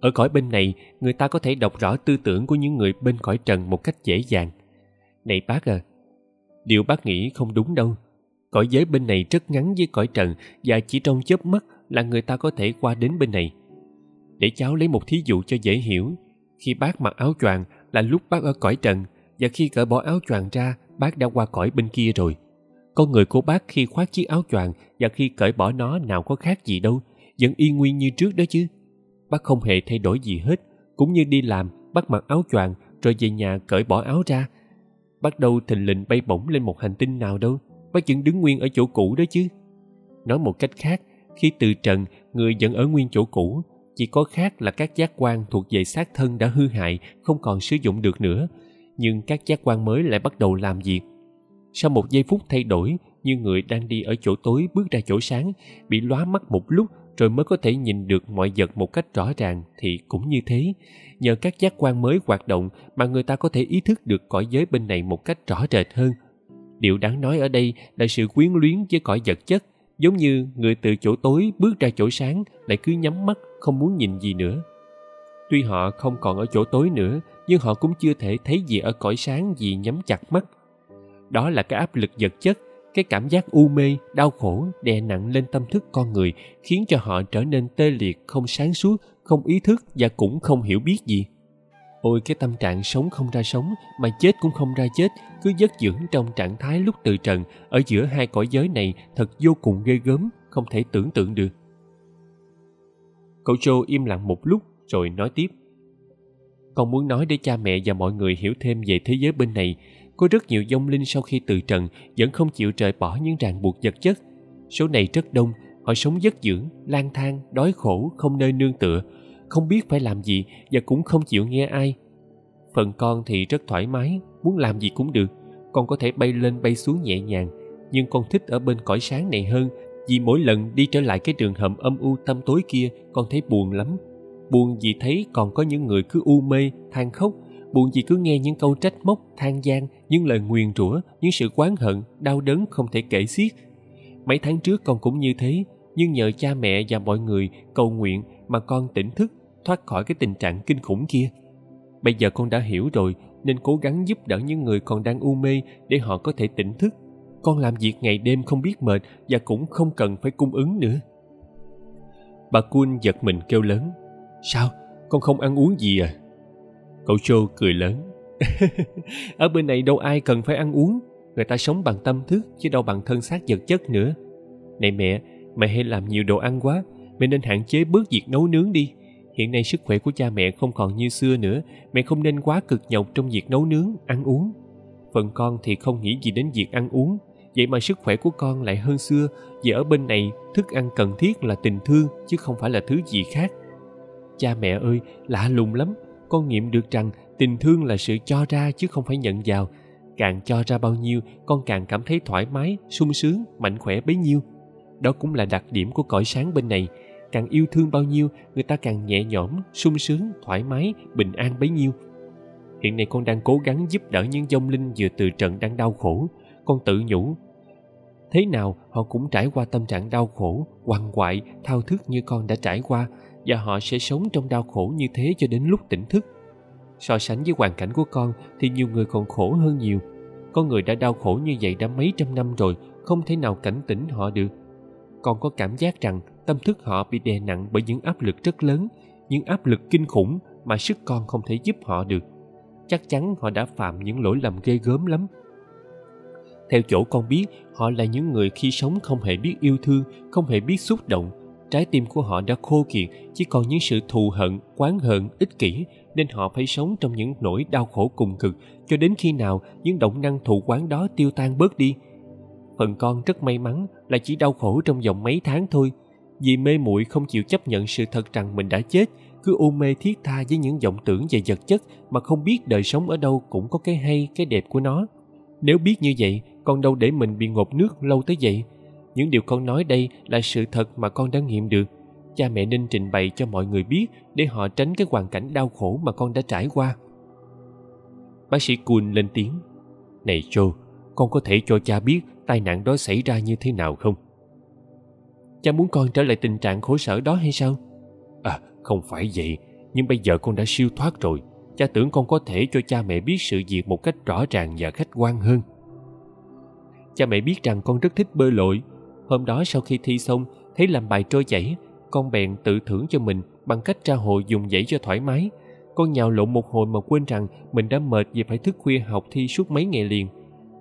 Ở cõi bên này, người ta có thể đọc rõ tư tưởng của những người bên cõi trần một cách dễ dàng này bác à điều bác nghĩ không đúng đâu. Cõi giới bên này rất ngắn với cõi trần và chỉ trong chớp mắt là người ta có thể qua đến bên này. Để cháu lấy một thí dụ cho dễ hiểu, khi bác mặc áo choàng là lúc bác ở cõi trần và khi cởi bỏ áo choàng ra, bác đã qua cõi bên kia rồi. Con người của bác khi khoác chiếc áo choàng và khi cởi bỏ nó nào có khác gì đâu, vẫn y nguyên như trước đó chứ. Bác không hề thay đổi gì hết, cũng như đi làm, bác mặc áo choàng rồi về nhà cởi bỏ áo ra bắt đầu thình lình bay bổng lên một hành tinh nào đâu. Bác vẫn đứng nguyên ở chỗ cũ đó chứ. Nói một cách khác, khi từ trần, người vẫn ở nguyên chỗ cũ, chỉ có khác là các giác quan thuộc về xác thân đã hư hại, không còn sử dụng được nữa. Nhưng các giác quan mới lại bắt đầu làm việc. Sau một giây phút thay đổi, như người đang đi ở chỗ tối bước ra chỗ sáng, bị lóa mắt một lúc rồi mới có thể nhìn được mọi vật một cách rõ ràng thì cũng như thế. Nhờ các giác quan mới hoạt động mà người ta có thể ý thức được cõi giới bên này một cách rõ rệt hơn. Điều đáng nói ở đây là sự quyến luyến với cõi vật chất, giống như người từ chỗ tối bước ra chỗ sáng lại cứ nhắm mắt, không muốn nhìn gì nữa. Tuy họ không còn ở chỗ tối nữa, nhưng họ cũng chưa thể thấy gì ở cõi sáng vì nhắm chặt mắt. Đó là cái áp lực vật chất cái cảm giác u mê, đau khổ đè nặng lên tâm thức con người khiến cho họ trở nên tê liệt, không sáng suốt, không ý thức và cũng không hiểu biết gì. Ôi, cái tâm trạng sống không ra sống mà chết cũng không ra chết, cứ dất dưỡng trong trạng thái lúc từ trần ở giữa hai cõi giới này thật vô cùng ghê gớm, không thể tưởng tượng được. Cậu joe im lặng một lúc rồi nói tiếp. Con muốn nói để cha mẹ và mọi người hiểu thêm về thế giới bên này có rất nhiều vong linh sau khi từ trần vẫn không chịu rời bỏ những ràng buộc vật chất. Số này rất đông, họ sống dất dưỡng, lang thang, đói khổ, không nơi nương tựa, không biết phải làm gì và cũng không chịu nghe ai. Phần con thì rất thoải mái, muốn làm gì cũng được, con có thể bay lên bay xuống nhẹ nhàng, nhưng con thích ở bên cõi sáng này hơn, vì mỗi lần đi trở lại cái đường hầm âm u tăm tối kia, con thấy buồn lắm. Buồn vì thấy còn có những người cứ u mê, than khóc buồn gì cứ nghe những câu trách móc, than gian, những lời nguyền rủa, những sự oán hận, đau đớn không thể kể xiết. Mấy tháng trước con cũng như thế, nhưng nhờ cha mẹ và mọi người cầu nguyện mà con tỉnh thức, thoát khỏi cái tình trạng kinh khủng kia. Bây giờ con đã hiểu rồi, nên cố gắng giúp đỡ những người còn đang u mê để họ có thể tỉnh thức. Con làm việc ngày đêm không biết mệt và cũng không cần phải cung ứng nữa. Bà kun giật mình kêu lớn, sao? Con không ăn uống gì à? Cậu joe cười lớn. Ở bên này đâu ai cần phải ăn uống. Người ta sống bằng tâm thức, chứ đâu bằng thân xác vật chất nữa. Này mẹ mẹ hay làm nhiều đồ ăn quá mẹ nên hạn chế bớt việc nấu nướng đi. Hiện nay sức khỏe của cha mẹ không còn như xưa nữa mẹ không nên quá cực nhọc trong việc nấu nướng, ăn uống. Phần con thì không nghĩ gì đến việc ăn uống, vậy mà sức khỏe của con lại hơn xưa. Vì ở bên này, thức ăn cần thiết là tình thương, chứ không phải là thứ gì khác. Cha mẹ ơi, lạ lùng lắm con nghiệm được rằng tình thương là sự cho ra chứ không phải nhận vào. Càng cho ra bao nhiêu, con càng cảm thấy thoải mái, sung sướng, mạnh khỏe bấy nhiêu. Đó cũng là đặc điểm của cõi sáng bên này. Càng yêu thương bao nhiêu, người ta càng nhẹ nhõm, sung sướng, thoải mái, bình an bấy nhiêu. Hiện nay con đang cố gắng giúp đỡ những vong linh vừa từ trận đang đau khổ. Con tự nhủ, thế nào họ cũng trải qua tâm trạng đau khổ, quằn quại, thao thức như con đã trải qua và họ sẽ sống trong đau khổ như thế cho đến lúc tỉnh thức. So sánh với hoàn cảnh của con thì nhiều người còn khổ hơn nhiều. Con người đã đau khổ như vậy đã mấy trăm năm rồi, không thể nào cảnh tỉnh họ được. Con có cảm giác rằng tâm thức họ bị đè nặng bởi những áp lực rất lớn, những áp lực kinh khủng mà sức con không thể giúp họ được. Chắc chắn họ đã phạm những lỗi lầm ghê gớm lắm. Theo chỗ con biết, họ là những người khi sống không hề biết yêu thương, không hề biết xúc động trái tim của họ đã khô kiệt, chỉ còn những sự thù hận, oán hận, ích kỷ, nên họ phải sống trong những nỗi đau khổ cùng cực. Cho đến khi nào những động năng thù quán đó tiêu tan bớt đi? Phần con rất may mắn là chỉ đau khổ trong vòng mấy tháng thôi. Vì mê muội không chịu chấp nhận sự thật rằng mình đã chết, cứ u mê thiết tha với những vọng tưởng về vật chất mà không biết đời sống ở đâu cũng có cái hay, cái đẹp của nó. Nếu biết như vậy con đâu để mình bị ngộp nước lâu tới vậy? Những điều con nói đây là sự thật mà con đã nghiệm được. Cha mẹ nên trình bày cho mọi người biết để họ tránh cái hoàn cảnh đau khổ mà con đã trải qua. Bác sĩ cun lên tiếng, này joe, con có thể cho cha biết tai nạn đó xảy ra như thế nào không? Cha muốn con trở lại tình trạng khổ sở đó hay sao? À không phải vậy, nhưng bây giờ con đã siêu thoát rồi. Cha tưởng con có thể cho cha mẹ biết sự việc một cách rõ ràng và khách quan hơn. Cha mẹ biết rằng con rất thích bơi lội hôm đó sau khi thi xong, thấy làm bài trôi chảy, con bèn tự thưởng cho mình bằng cách ra hồ dùng dãy cho thoải mái. Con nhào lộn một hồi mà quên rằng mình đã mệt vì phải thức khuya học thi suốt mấy ngày liền.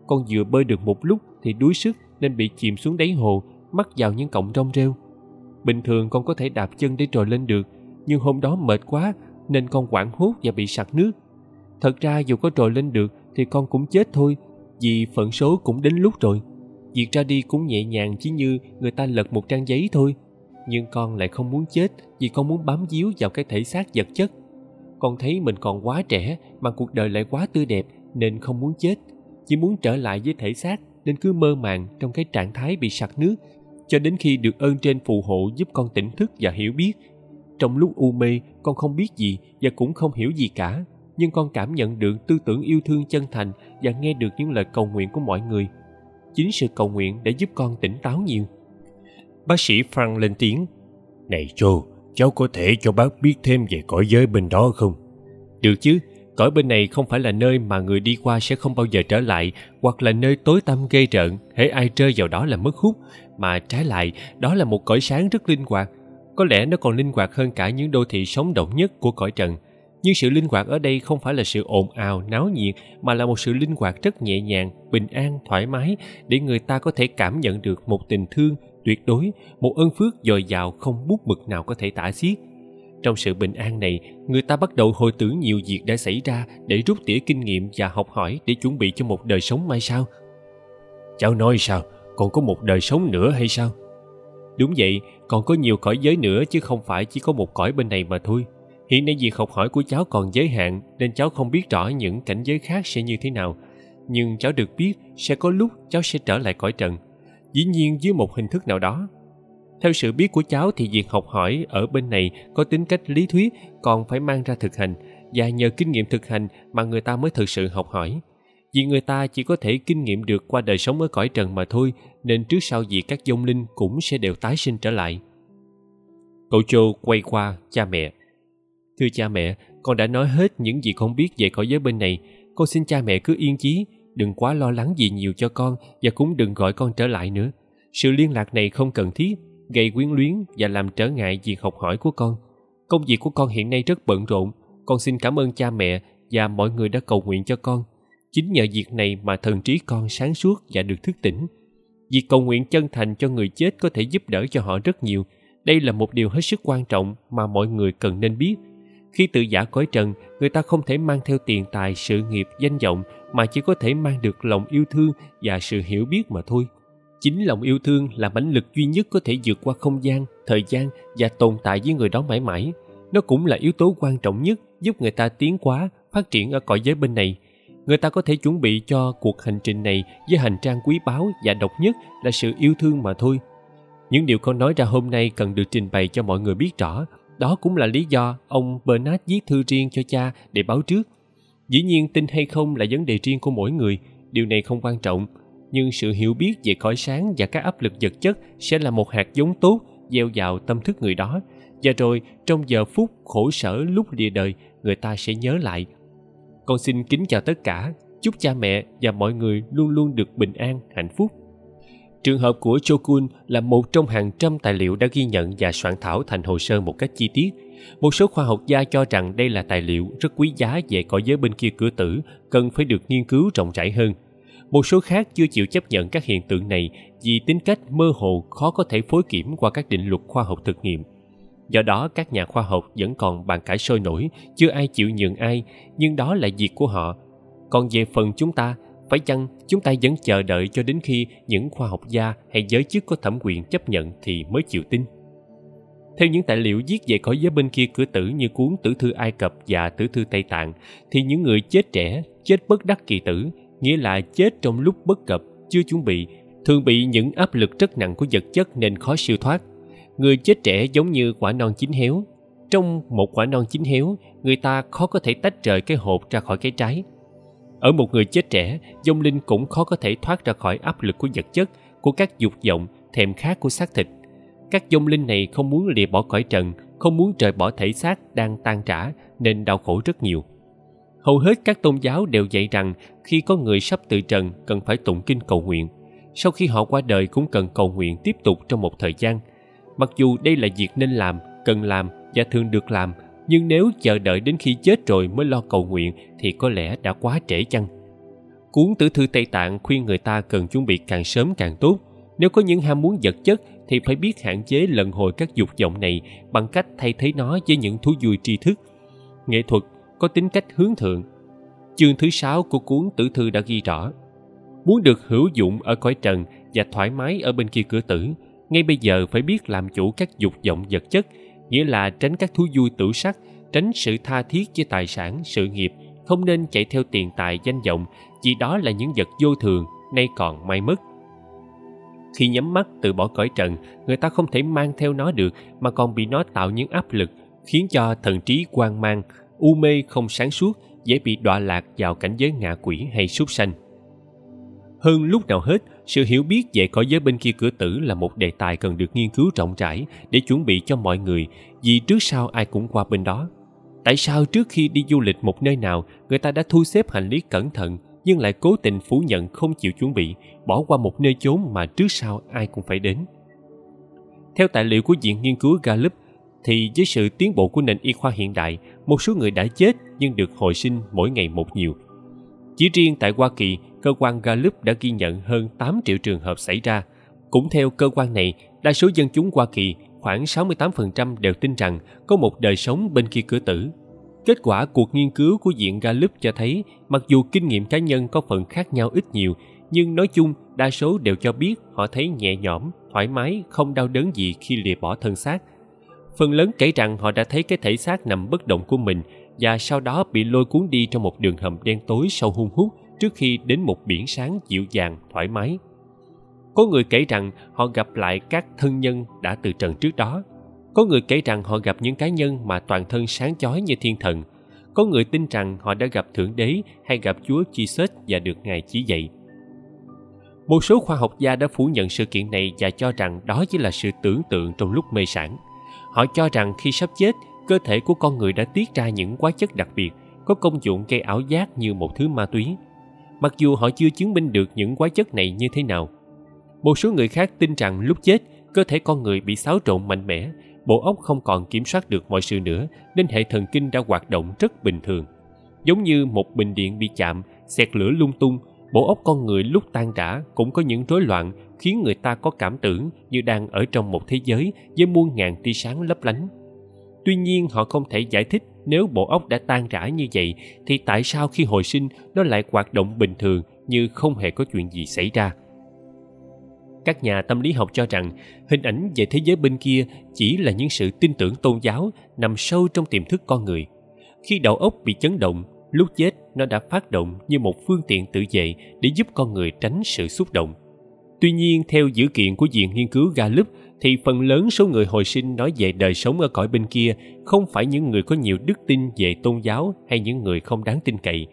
Con vừa bơi được một lúc thì đuối sức nên bị chìm xuống đáy hồ, mắc vào những cọng rong rêu. Bình thường con có thể đạp chân để trồi lên được, nhưng hôm đó mệt quá nên con quảng hốt và bị sặc nước. Thật ra dù có trồi lên được thì con cũng chết thôi, vì phận số cũng đến lúc rồi việc ra đi cũng nhẹ nhàng chỉ như người ta lật một trang giấy thôi. Nhưng con lại không muốn chết vì con muốn bám víu vào cái thể xác vật chất. Con thấy mình còn quá trẻ mà cuộc đời lại quá tươi đẹp nên không muốn chết. Chỉ muốn trở lại với thể xác nên cứ mơ màng trong cái trạng thái bị sặc nước, cho đến khi được ơn trên phù hộ giúp con tỉnh thức và hiểu biết. Trong lúc u mê, con không biết gì và cũng không hiểu gì cả, nhưng con cảm nhận được tư tưởng yêu thương chân thành và nghe được những lời cầu nguyện của mọi người chính sự cầu nguyện đã giúp con tỉnh táo nhiều. Bác sĩ frank lên tiếng này joe cháu có thể cho bác biết thêm về cõi giới bên đó không? Được chứ cõi bên này không phải là nơi mà người đi qua sẽ không bao giờ trở lại hoặc là nơi tối tăm gây rợn hễ ai rơi vào đó là mất hút. Mà trái lại đó là một cõi sáng rất linh hoạt. Có lẽ nó còn linh hoạt hơn cả những đô thị sống động nhất của cõi trần nhưng sự linh hoạt ở đây không phải là sự ồn ào, náo nhiệt, mà là một sự linh hoạt rất nhẹ nhàng, bình an, thoải mái, để người ta có thể cảm nhận được một tình thương tuyệt đối, một ơn phước dồi dào không bút mực nào có thể tả xiết. Trong sự bình an này, người ta bắt đầu hồi tưởng nhiều việc đã xảy ra để rút tỉa kinh nghiệm và học hỏi để chuẩn bị cho một đời sống mai sau. Cháu nói sao? Còn có một đời sống nữa hay sao? Đúng vậy, còn có nhiều cõi giới nữa chứ không phải chỉ có một cõi bên này mà thôi hiện nay việc học hỏi của cháu còn giới hạn, nên cháu không biết rõ những cảnh giới khác sẽ như thế nào. Nhưng cháu được biết sẽ có lúc cháu sẽ trở lại cõi trần. Dĩ nhiên dưới một hình thức nào đó. Theo sự biết của cháu thì việc học hỏi ở bên này có tính cách lý thuyết còn phải mang ra thực hành. Và nhờ kinh nghiệm thực hành mà người ta mới thực sự học hỏi. Vì người ta chỉ có thể kinh nghiệm được qua đời sống ở cõi trần mà thôi, nên trước sau gì các dông linh cũng sẽ đều tái sinh trở lại. Cậu Châu quay qua cha mẹ thưa cha mẹ, con đã nói hết những gì con biết về cõi giới bên này. Con xin cha mẹ cứ yên chí, đừng quá lo lắng gì nhiều cho con và cũng đừng gọi con trở lại nữa. Sự liên lạc này không cần thiết, gây quyến luyến và làm trở ngại việc học hỏi của con. Công việc của con hiện nay rất bận rộn. Con xin cảm ơn cha mẹ và mọi người đã cầu nguyện cho con. Chính nhờ việc này mà thần trí con sáng suốt và được thức tỉnh. Việc cầu nguyện chân thành cho người chết có thể giúp đỡ cho họ rất nhiều. Đây là một điều hết sức quan trọng mà mọi người cần nên biết khi tự giả cõi trần, người ta không thể mang theo tiền tài, sự nghiệp, danh vọng, mà chỉ có thể mang được lòng yêu thương và sự hiểu biết mà thôi. Chính lòng yêu thương là mãnh lực duy nhất có thể vượt qua không gian, thời gian và tồn tại với người đó mãi mãi. Nó cũng là yếu tố quan trọng nhất giúp người ta tiến hóa, phát triển ở cõi giới bên này. Người ta có thể chuẩn bị cho cuộc hành trình này với hành trang quý báu và độc nhất là sự yêu thương mà thôi. Những điều con nói ra hôm nay cần được trình bày cho mọi người biết rõ đó cũng là lý do ông bernard viết thư riêng cho cha để báo trước. Dĩ nhiên tin hay không là vấn đề riêng của mỗi người, điều này không quan trọng. Nhưng sự hiểu biết về cõi sáng và các áp lực vật chất sẽ là một hạt giống tốt gieo vào tâm thức người đó. Và rồi, trong giờ phút khổ sở lúc lìa đời, người ta sẽ nhớ lại. Con xin kính chào tất cả. Chúc cha mẹ và mọi người luôn luôn được bình an, hạnh phúc trường hợp của chokun là một trong hàng trăm tài liệu đã ghi nhận và soạn thảo thành hồ sơ một cách chi tiết. Một số khoa học gia cho rằng đây là tài liệu rất quý giá về cõi giới bên kia cửa tử, cần phải được nghiên cứu rộng rãi hơn. Một số khác chưa chịu chấp nhận các hiện tượng này vì tính cách mơ hồ khó có thể phối kiểm qua các định luật khoa học thực nghiệm. Do đó, các nhà khoa học vẫn còn bàn cãi sôi nổi, chưa ai chịu nhường ai, nhưng đó là việc của họ. Còn về phần chúng ta phải chăng chúng ta vẫn chờ đợi cho đến khi những khoa học gia hay giới chức có thẩm quyền chấp nhận thì mới chịu tin? Theo những tài liệu viết về khỏi giới bên kia cửa tử như cuốn tử thư ai cập và tử thư tây tạng, thì những người chết trẻ, chết bất đắc kỳ tử, nghĩa là chết trong lúc bất cập, chưa chuẩn bị, thường bị những áp lực rất nặng của vật chất nên khó siêu thoát. Người chết trẻ giống như quả non chín héo. Trong một quả non chín héo, người ta khó có thể tách rời cái hộp ra khỏi cái trái ở một người chết trẻ dông linh cũng khó có thể thoát ra khỏi áp lực của vật chất, của các dục vọng, thèm khát của xác thịt. Các dông linh này không muốn lìa bỏ cõi trần, không muốn rời bỏ thể xác đang tan trả nên đau khổ rất nhiều. Hầu hết các tôn giáo đều dạy rằng khi có người sắp tự trần, cần phải tụng kinh cầu nguyện. Sau khi họ qua đời cũng cần cầu nguyện tiếp tục trong một thời gian. Mặc dù đây là việc nên làm, cần làm và thường được làm nhưng nếu chờ đợi đến khi chết rồi mới lo cầu nguyện thì có lẽ đã quá trễ chăng Cuốn tử thư Tây Tạng khuyên người ta cần chuẩn bị càng sớm càng tốt. Nếu có những ham muốn vật chất thì phải biết hạn chế lần hồi các dục vọng này bằng cách thay thế nó với những thú vui tri thức. Nghệ thuật có tính cách hướng thượng. Chương thứ sáu của cuốn tử thư đã ghi rõ. Muốn được hữu dụng ở cõi trần và thoải mái ở bên kia cửa tử, ngay bây giờ phải biết làm chủ các dục vọng vật chất, nghĩa là tránh các thú vui tử sắc, tránh sự tha thiết với tài sản, sự nghiệp, không nên chạy theo tiền tài danh vọng vì đó là những vật vô thường nay còn may mất. Khi nhắm mắt từ bỏ cõi trần người ta không thể mang theo nó được mà còn bị nó tạo những áp lực khiến cho thần trí quan mang u mê không sáng suốt dễ bị đọa lạc vào cảnh giới ngạ quỷ hay súc sanh hơn lúc nào hết sự hiểu biết về cõi giới bên kia cửa tử là một đề tài cần được nghiên cứu rộng rãi để chuẩn bị cho mọi người vì trước sau ai cũng qua bên đó. Tại sao trước khi đi du lịch một nơi nào người ta đã thu xếp hành lý cẩn thận nhưng lại cố tình phủ nhận không chịu chuẩn bị bỏ qua một nơi chốn mà trước sau ai cũng phải đến? Theo tài liệu của viện nghiên cứu gallup thì với sự tiến bộ của nền y khoa hiện đại một số người đã chết nhưng được hồi sinh mỗi ngày một nhiều. Chỉ riêng tại Hoa Kỳ, cơ quan Gallup đã ghi nhận hơn 8 triệu trường hợp xảy ra. Cũng theo cơ quan này, đa số dân chúng Hoa Kỳ khoảng 68% đều tin rằng có một đời sống bên kia cửa tử. Kết quả cuộc nghiên cứu của Viện Gallup cho thấy, mặc dù kinh nghiệm cá nhân có phần khác nhau ít nhiều, nhưng nói chung đa số đều cho biết họ thấy nhẹ nhõm, thoải mái, không đau đớn gì khi lìa bỏ thân xác. Phần lớn kể rằng họ đã thấy cái thể xác nằm bất động của mình và sau đó bị lôi cuốn đi trong một đường hầm đen tối sâu hun hút trước khi đến một biển sáng dịu dàng, thoải mái. Có người kể rằng họ gặp lại các thân nhân đã từ trần trước đó. Có người kể rằng họ gặp những cá nhân mà toàn thân sáng chói như thiên thần. Có người tin rằng họ đã gặp Thượng Đế hay gặp Chúa Jesus và được Ngài chỉ dạy. Một số khoa học gia đã phủ nhận sự kiện này và cho rằng đó chỉ là sự tưởng tượng trong lúc mê sản. Họ cho rằng khi sắp chết, cơ thể của con người đã tiết ra những hóa chất đặc biệt có công dụng gây ảo giác như một thứ ma túy. Mặc dù họ chưa chứng minh được những hóa chất này như thế nào, một số người khác tin rằng lúc chết cơ thể con người bị xáo trộn mạnh mẽ bộ óc không còn kiểm soát được mọi sự nữa nên hệ thần kinh đã hoạt động rất bình thường. Giống như một bình điện bị chạm xẹt lửa lung tung bộ óc con người lúc tan rã cũng có những rối loạn khiến người ta có cảm tưởng như đang ở trong một thế giới với muôn ngàn tia sáng lấp lánh. Tuy nhiên họ không thể giải thích nếu bộ óc đã tan rã như vậy, thì tại sao khi hồi sinh, nó lại hoạt động bình thường như không hề có chuyện gì xảy ra? Các nhà tâm lý học cho rằng, hình ảnh về thế giới bên kia chỉ là những sự tin tưởng tôn giáo nằm sâu trong tiềm thức con người. Khi đầu óc bị chấn động, lúc chết nó đã phát động như một phương tiện tự vệ để giúp con người tránh sự xúc động. Tuy nhiên, theo dữ kiện của viện nghiên cứu gallup thì phần lớn số người hồi sinh nói về đời sống ở cõi bên kia không phải những người có nhiều đức tin về tôn giáo hay những người không đáng tin cậy.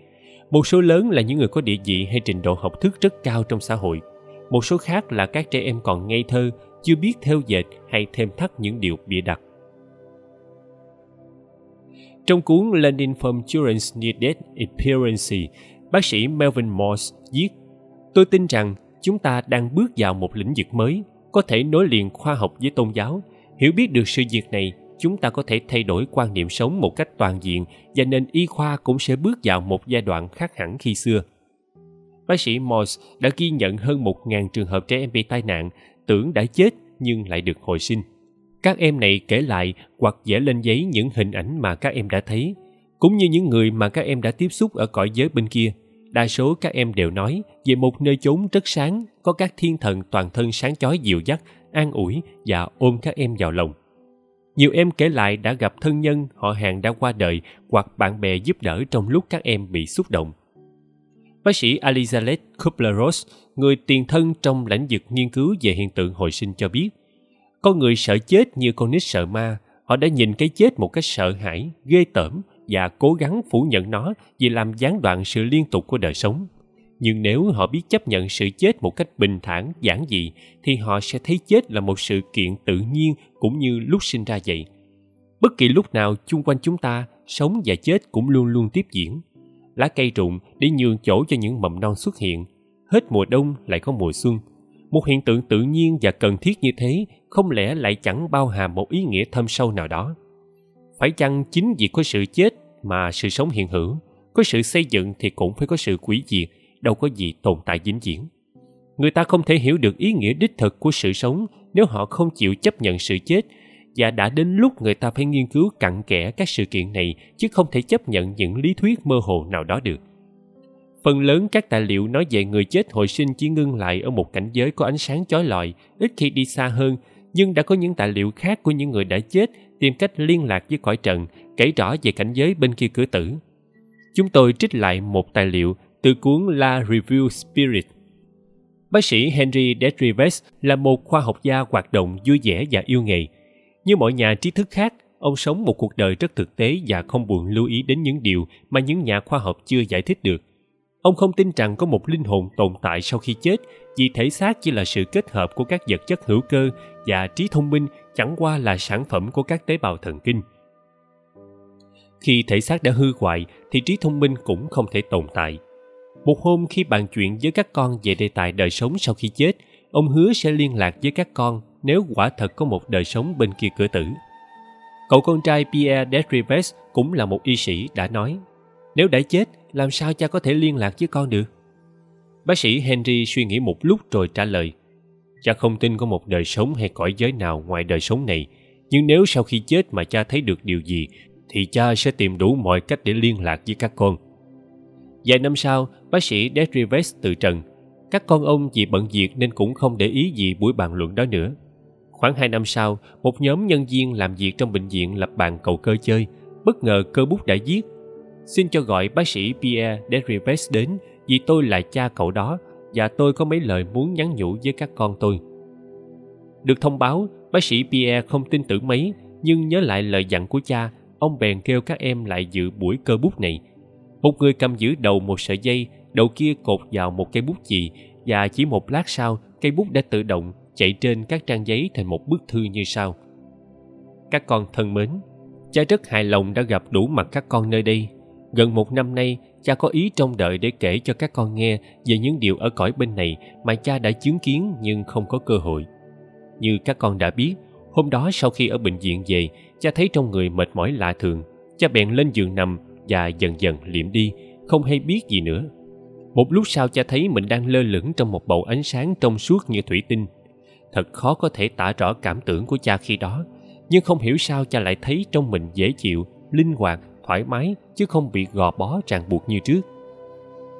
Một số lớn là những người có địa vị hay trình độ học thức rất cao trong xã hội. Một số khác là các trẻ em còn ngây thơ chưa biết theo dệt hay thêm thắt những điều bịa đặt. Trong cuốn Learning from Children's Near-Death Experience, bác sĩ Melvin Morse viết Tôi tin rằng chúng ta đang bước vào một lĩnh vực mới, có thể nối liền khoa học với tôn giáo. Hiểu biết được sự việc này, chúng ta có thể thay đổi quan niệm sống một cách toàn diện và nền y khoa cũng sẽ bước vào một giai đoạn khác hẳn khi xưa bác sĩ Morse đã ghi nhận hơn 1.000 trường hợp trẻ em bị tai nạn, tưởng đã chết nhưng lại được hồi sinh. Các em này kể lại hoặc vẽ lên giấy những hình ảnh mà các em đã thấy, cũng như những người mà các em đã tiếp xúc ở cõi giới bên kia. Đa số các em đều nói về một nơi chốn rất sáng, có các thiên thần toàn thân sáng chói dịu dắt, an ủi và ôm các em vào lòng. Nhiều em kể lại đã gặp thân nhân, họ hàng đã qua đời hoặc bạn bè giúp đỡ trong lúc các em bị xúc động. Bác sĩ Elizabeth Kubler-Ross, người tiền thân trong lĩnh vực nghiên cứu về hiện tượng hồi sinh cho biết, con người sợ chết như con nít sợ ma, họ đã nhìn cái chết một cách sợ hãi, ghê tởm và cố gắng phủ nhận nó vì làm gián đoạn sự liên tục của đời sống. Nhưng nếu họ biết chấp nhận sự chết một cách bình thản, giản dị, thì họ sẽ thấy chết là một sự kiện tự nhiên cũng như lúc sinh ra vậy. Bất kỳ lúc nào chung quanh chúng ta, sống và chết cũng luôn luôn tiếp diễn lá cây rụng để nhường chỗ cho những mầm non xuất hiện. Hết mùa đông lại có mùa xuân. Một hiện tượng tự nhiên và cần thiết như thế không lẽ lại chẳng bao hàm một ý nghĩa thâm sâu nào đó. Phải chăng chính vì có sự chết mà sự sống hiện hữu, có sự xây dựng thì cũng phải có sự quỷ diệt, đâu có gì tồn tại vĩnh viễn. Người ta không thể hiểu được ý nghĩa đích thực của sự sống nếu họ không chịu chấp nhận sự chết và đã đến lúc người ta phải nghiên cứu cặn kẽ các sự kiện này chứ không thể chấp nhận những lý thuyết mơ hồ nào đó được. Phần lớn các tài liệu nói về người chết hồi sinh chỉ ngưng lại ở một cảnh giới có ánh sáng chói lọi ít khi đi xa hơn nhưng đã có những tài liệu khác của những người đã chết tìm cách liên lạc với cõi trần kể rõ về cảnh giới bên kia cửa tử chúng tôi trích lại một tài liệu từ cuốn La Review Spirit. Bác sĩ Henry Detrives là một khoa học gia hoạt động vui vẻ và yêu nghề. Như mọi nhà trí thức khác, ông sống một cuộc đời rất thực tế và không buồn lưu ý đến những điều mà những nhà khoa học chưa giải thích được. Ông không tin rằng có một linh hồn tồn tại sau khi chết vì thể xác chỉ là sự kết hợp của các vật chất hữu cơ và trí thông minh chẳng qua là sản phẩm của các tế bào thần kinh. Khi thể xác đã hư hoại thì trí thông minh cũng không thể tồn tại. Một hôm khi bàn chuyện với các con về đề tài đời sống sau khi chết, ông hứa sẽ liên lạc với các con nếu quả thật có một đời sống bên kia cửa tử. Cậu con trai Pierre Desrives cũng là một y sĩ đã nói, nếu đã chết, làm sao cha có thể liên lạc với con được? Bác sĩ Henry suy nghĩ một lúc rồi trả lời, cha không tin có một đời sống hay cõi giới nào ngoài đời sống này, nhưng nếu sau khi chết mà cha thấy được điều gì thì cha sẽ tìm đủ mọi cách để liên lạc với các con. Vài năm sau, bác sĩ Desrives từ trần. Các con ông vì bận việc nên cũng không để ý gì buổi bàn luận đó nữa. Khoảng hai năm sau, một nhóm nhân viên làm việc trong bệnh viện lập bàn cầu cơ chơi. Bất ngờ cơ bút đã viết Xin cho gọi bác sĩ Pierre Desrives đến vì tôi là cha cậu đó và tôi có mấy lời muốn nhắn nhủ với các con tôi. Được thông báo, bác sĩ Pierre không tin tưởng mấy nhưng nhớ lại lời dặn của cha ông bèn kêu các em lại dự buổi cơ bút này. Một người cầm giữ đầu một sợi dây, đầu kia cột vào một cây bút chì và chỉ một lát sau, cây bút đã tự động chạy trên các trang giấy thành một bức thư như sau. Các con thân mến, cha rất hài lòng đã gặp đủ mặt các con nơi đây. Gần một năm nay, cha có ý trông đợi để kể cho các con nghe về những điều ở cõi bên này mà cha đã chứng kiến nhưng không có cơ hội. Như các con đã biết, hôm đó sau khi ở bệnh viện về, cha thấy trong người mệt mỏi lạ thường. Cha bèn lên giường nằm và dần dần liệm đi không hay biết gì nữa. Một lúc sau cha thấy mình đang lơ lửng trong một bầu ánh sáng trong suốt như thủy tinh. Thật khó có thể tả rõ cảm tưởng của cha khi đó nhưng không hiểu sao cha lại thấy trong mình dễ chịu linh hoạt thoải mái chứ không bị gò bó ràng buộc như trước.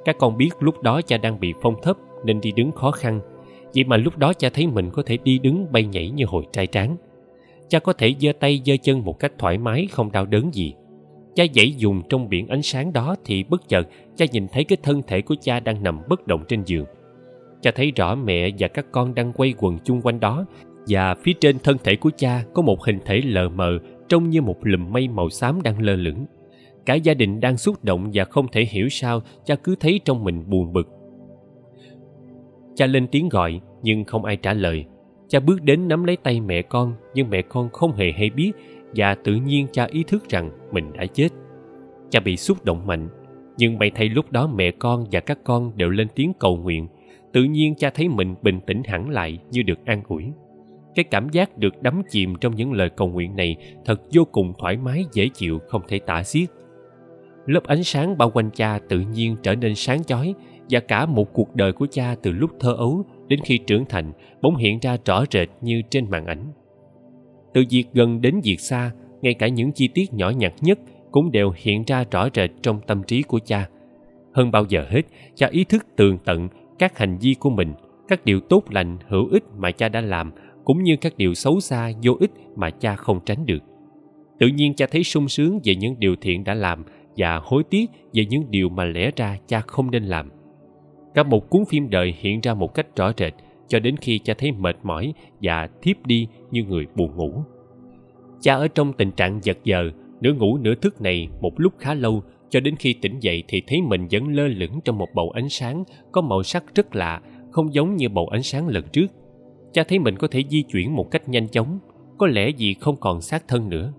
Các con biết lúc đó cha đang bị phong thấp nên đi đứng khó khăn, vậy mà lúc đó cha thấy mình có thể đi đứng bay nhảy như hồi trai tráng. Cha có thể giơ tay giơ chân một cách thoải mái, không đau đớn gì. Cha dãy dùng trong biển ánh sáng đó thì bất chợt cha nhìn thấy cái thân thể của cha đang nằm bất động trên giường. Cha thấy rõ mẹ và các con đang quay quần chung quanh đó và phía trên thân thể của cha có một hình thể lờ mờ trông như một lùm mây màu xám đang lơ lửng. Cả gia đình đang xúc động và không thể hiểu sao cha cứ thấy trong mình buồn bực. Cha lên tiếng gọi, nhưng không ai trả lời. Cha bước đến nắm lấy tay mẹ con, nhưng mẹ con không hề hay biết và tự nhiên cha ý thức rằng mình đã chết. Cha bị xúc động mạnh, nhưng may thay lúc đó mẹ con và các con đều lên tiếng cầu nguyện. Tự nhiên cha thấy mình bình tĩnh hẳn lại như được an ủi cái cảm giác được đắm chìm trong những lời cầu nguyện này thật vô cùng thoải mái, dễ chịu, không thể tả xiết. Lớp ánh sáng bao quanh cha tự nhiên trở nên sáng chói, và cả một cuộc đời của cha từ lúc thơ ấu đến khi trưởng thành bỗng hiện ra rõ rệt như trên màn ảnh. Từ việc gần đến việc xa, ngay cả những chi tiết nhỏ nhặt nhất cũng đều hiện ra rõ rệt trong tâm trí của cha. Hơn bao giờ hết, cha ý thức tường tận các hành vi của mình, các điều tốt lành, hữu ích mà cha đã làm cũng như các điều xấu xa, vô ích mà cha không tránh được. Tự nhiên cha thấy sung sướng về những điều thiện đã làm và hối tiếc về những điều mà lẽ ra cha không nên làm. Cả một cuốn phim đời hiện ra một cách rõ rệt cho đến khi cha thấy mệt mỏi và thiếp đi như người buồn ngủ. Cha ở trong tình trạng giật giờ, nửa ngủ nửa thức này một lúc khá lâu, cho đến khi tỉnh dậy thì thấy mình vẫn lơ lửng trong một bầu ánh sáng có màu sắc rất lạ, không giống như bầu ánh sáng lần trước cha thấy mình có thể di chuyển một cách nhanh chóng, có lẽ vì không còn sát thân nữa.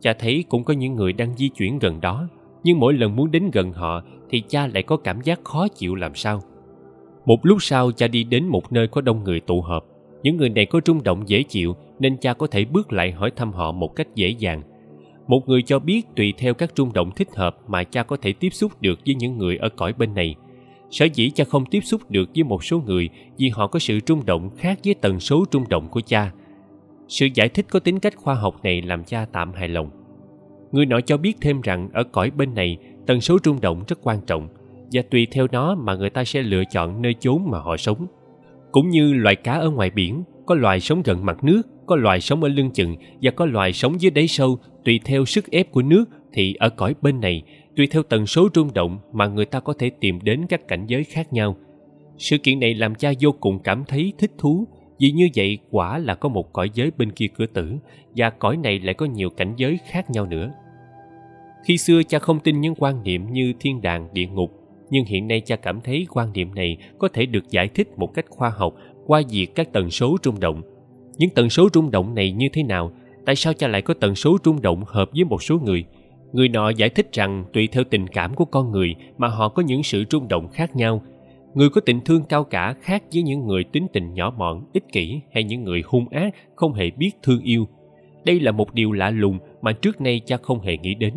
Cha thấy cũng có những người đang di chuyển gần đó, nhưng mỗi lần muốn đến gần họ thì cha lại có cảm giác khó chịu làm sao. Một lúc sau, cha đi đến một nơi có đông người tụ họp. Những người này có rung động dễ chịu, nên cha có thể bước lại hỏi thăm họ một cách dễ dàng. Một người cho biết tùy theo các rung động thích hợp mà cha có thể tiếp xúc được với những người ở cõi bên này sở dĩ cha không tiếp xúc được với một số người vì họ có sự rung động khác với tần số rung động của cha. Sự giải thích có tính cách khoa học này làm cha tạm hài lòng. Người nọ cho biết thêm rằng ở cõi bên này, tần số rung động rất quan trọng và tùy theo nó mà người ta sẽ lựa chọn nơi chốn mà họ sống. Cũng như loài cá ở ngoài biển, có loài sống gần mặt nước, có loài sống ở lưng chừng và có loài sống dưới đáy sâu, tùy theo sức ép của nước thì ở cõi bên này tùy theo tần số rung động mà người ta có thể tìm đến các cảnh giới khác nhau, sự kiện này làm cha vô cùng cảm thấy thích thú. Vì như vậy, quả là có một cõi giới bên kia cửa tử, và cõi này lại có nhiều cảnh giới khác nhau nữa. Khi xưa cha không tin những quan niệm như thiên đàng, địa ngục, nhưng hiện nay cha cảm thấy quan niệm này có thể được giải thích một cách khoa học qua việc các tần số rung động. Những tần số rung động này như thế nào? Tại sao cha lại có tần số rung động hợp với một số người? Người nọ giải thích rằng tùy theo tình cảm của con người mà họ có những sự rung động khác nhau. Người có tình thương cao cả khác với những người tính tình nhỏ mọn, ích kỷ hay những người hung ác không hề biết thương yêu. Đây là một điều lạ lùng mà trước nay cha không hề nghĩ đến.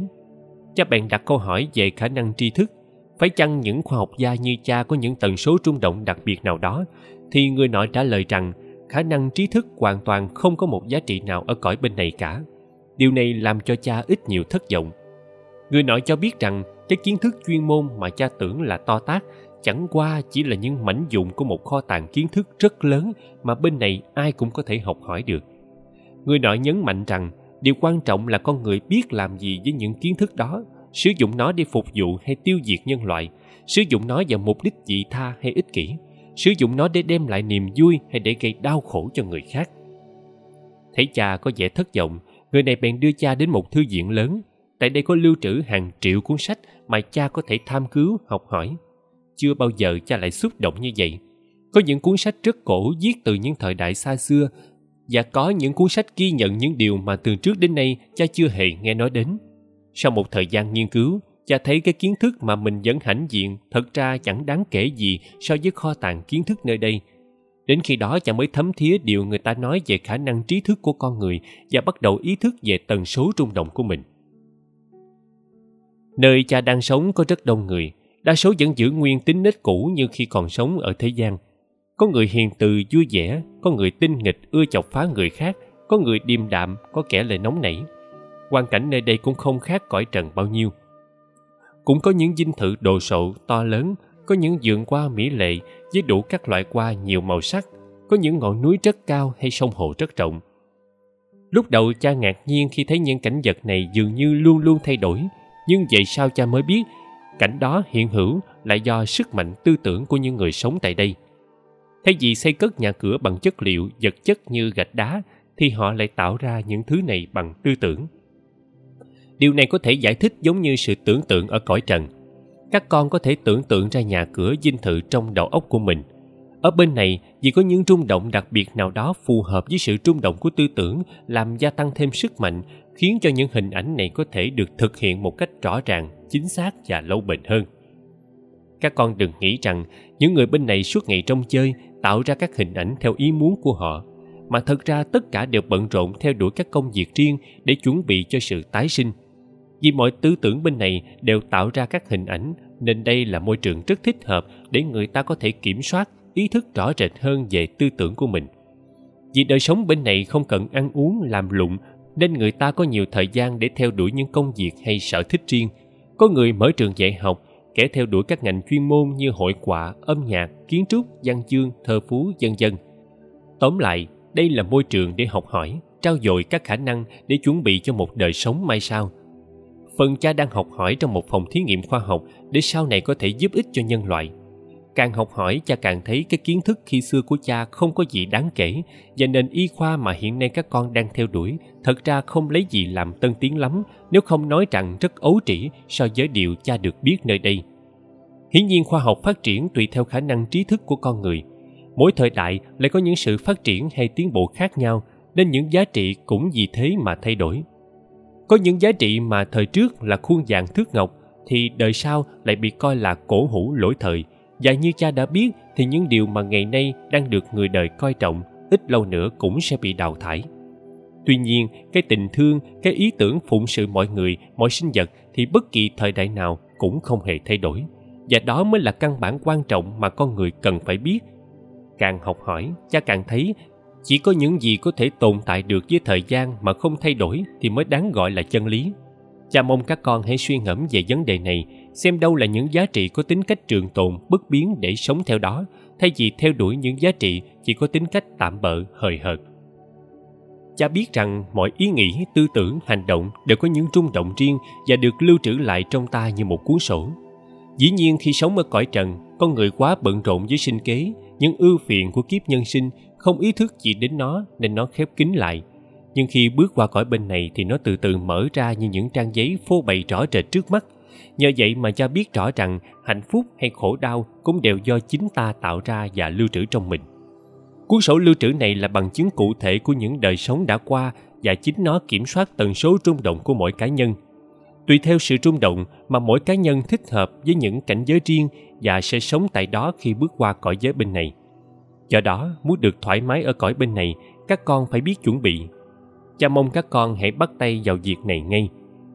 Cha bèn đặt câu hỏi về khả năng tri thức. Phải chăng những khoa học gia như cha có những tần số rung động đặc biệt nào đó? Thì người nọ trả lời rằng khả năng trí thức hoàn toàn không có một giá trị nào ở cõi bên này cả điều này làm cho cha ít nhiều thất vọng. Người nọ cho biết rằng cái kiến thức chuyên môn mà cha tưởng là to tát chẳng qua chỉ là những mảnh dụng của một kho tàng kiến thức rất lớn mà bên này ai cũng có thể học hỏi được. Người nọ nhấn mạnh rằng điều quan trọng là con người biết làm gì với những kiến thức đó, sử dụng nó để phục vụ hay tiêu diệt nhân loại, sử dụng nó vào mục đích dị tha hay ích kỷ, sử dụng nó để đem lại niềm vui hay để gây đau khổ cho người khác. Thấy cha có vẻ thất vọng người này bèn đưa cha đến một thư viện lớn. Tại đây có lưu trữ hàng triệu cuốn sách mà cha có thể tham cứu, học hỏi. Chưa bao giờ cha lại xúc động như vậy. Có những cuốn sách rất cổ viết từ những thời đại xa xưa và có những cuốn sách ghi nhận những điều mà từ trước đến nay cha chưa hề nghe nói đến. Sau một thời gian nghiên cứu, cha thấy cái kiến thức mà mình vẫn hãnh diện thật ra chẳng đáng kể gì so với kho tàng kiến thức nơi đây đến khi đó chàng mới thấm thía điều người ta nói về khả năng trí thức của con người và bắt đầu ý thức về tần số rung động của mình. Nơi cha đang sống có rất đông người, đa số vẫn giữ nguyên tính nết cũ như khi còn sống ở thế gian. Có người hiền từ, vui vẻ, có người tinh nghịch, ưa chọc phá người khác, có người điềm đạm, có kẻ lại nóng nảy. Hoàn cảnh nơi đây cũng không khác cõi trần bao nhiêu. Cũng có những dinh thự đồ sộ to lớn có những vườn hoa mỹ lệ với đủ các loại hoa nhiều màu sắc, có những ngọn núi rất cao hay sông hồ rất rộng. Lúc đầu cha ngạc nhiên khi thấy những cảnh vật này dường như luôn luôn thay đổi, nhưng vậy sao cha mới biết, cảnh đó hiện hữu là do sức mạnh tư tưởng của những người sống tại đây. Thay vì xây cất nhà cửa bằng chất liệu, vật chất như gạch đá, thì họ lại tạo ra những thứ này bằng tư tưởng. Điều này có thể giải thích giống như sự tưởng tượng ở cõi trần các con có thể tưởng tượng ra nhà cửa dinh thự trong đầu óc của mình. Ở bên này, vì có những rung động đặc biệt nào đó phù hợp với sự rung động của tư tưởng, làm gia tăng thêm sức mạnh, khiến cho những hình ảnh này có thể được thực hiện một cách rõ ràng, chính xác và lâu bền hơn. Các con đừng nghĩ rằng những người bên này suốt ngày trong chơi, tạo ra các hình ảnh theo ý muốn của họ, mà thật ra tất cả đều bận rộn theo đuổi các công việc riêng để chuẩn bị cho sự tái sinh vì mọi tư tưởng bên này đều tạo ra các hình ảnh, nên đây là môi trường rất thích hợp để người ta có thể kiểm soát, ý thức rõ rệt hơn về tư tưởng của mình. Vì đời sống bên này không cần ăn uống, làm lụng, nên người ta có nhiều thời gian để theo đuổi những công việc hay sở thích riêng. Có người mở trường dạy học, kẻ theo đuổi các ngành chuyên môn như hội họa, âm nhạc, kiến trúc, văn chương, thơ phú, vân vân. Tóm lại, đây là môi trường để học hỏi trao dồi các khả năng để chuẩn bị cho một đời sống mai sau phần cha đang học hỏi trong một phòng thí nghiệm khoa học để sau này có thể giúp ích cho nhân loại. Càng học hỏi, cha càng thấy cái kiến thức khi xưa của cha không có gì đáng kể, và nền y khoa mà hiện nay các con đang theo đuổi thật ra không lấy gì làm tân tiến lắm, nếu không nói rằng rất ấu trĩ so với điều cha được biết nơi đây. Hiển nhiên khoa học phát triển tùy theo khả năng trí thức của con người. Mỗi thời đại lại có những sự phát triển hay tiến bộ khác nhau, nên những giá trị cũng vì thế mà thay đổi có những giá trị mà thời trước là khuôn vàng thước ngọc, thì đời sau lại bị coi là cổ hủ lỗi thời. Và như cha đã biết, thì những điều mà ngày nay đang được người đời coi trọng, ít lâu nữa cũng sẽ bị đào thải. Tuy nhiên, cái tình thương, cái ý tưởng phụng sự mọi người, mọi sinh vật thì bất kỳ thời đại nào cũng không hề thay đổi. Và đó mới là căn bản quan trọng mà con người cần phải biết. Càng học hỏi, cha càng thấy chỉ có những gì có thể tồn tại được với thời gian mà không thay đổi thì mới đáng gọi là chân lý. Cha mong các con hãy suy ngẫm về vấn đề này, xem đâu là những giá trị có tính cách trường tồn, bất biến để sống theo đó, thay vì theo đuổi những giá trị chỉ có tính cách tạm bợ, hời hợt. Cha biết rằng mọi ý nghĩ, tư tưởng, hành động đều có những rung động riêng và được lưu trữ lại trong ta như một cuốn sổ. Dĩ nhiên khi sống ở cõi trần, con người quá bận rộn với sinh kế, những ưu phiền của kiếp nhân sinh không ý thức gì đến nó, nên nó khép kín lại. Nhưng khi bước qua cõi bên này thì nó từ từ mở ra như những trang giấy phô bày rõ rệt trước mắt. Nhờ vậy mà cha biết rõ rằng hạnh phúc hay khổ đau cũng đều do chính ta tạo ra và lưu trữ trong mình. Cuốn sổ lưu trữ này là bằng chứng cụ thể của những đời sống đã qua và chính nó kiểm soát tần số rung động của mỗi cá nhân. Tùy theo sự rung động mà mỗi cá nhân thích hợp với những cảnh giới riêng và sẽ sống tại đó khi bước qua cõi giới bên này do đó, muốn được thoải mái ở cõi bên này, các con phải biết chuẩn bị. Cha mong các con hãy bắt tay vào việc này ngay.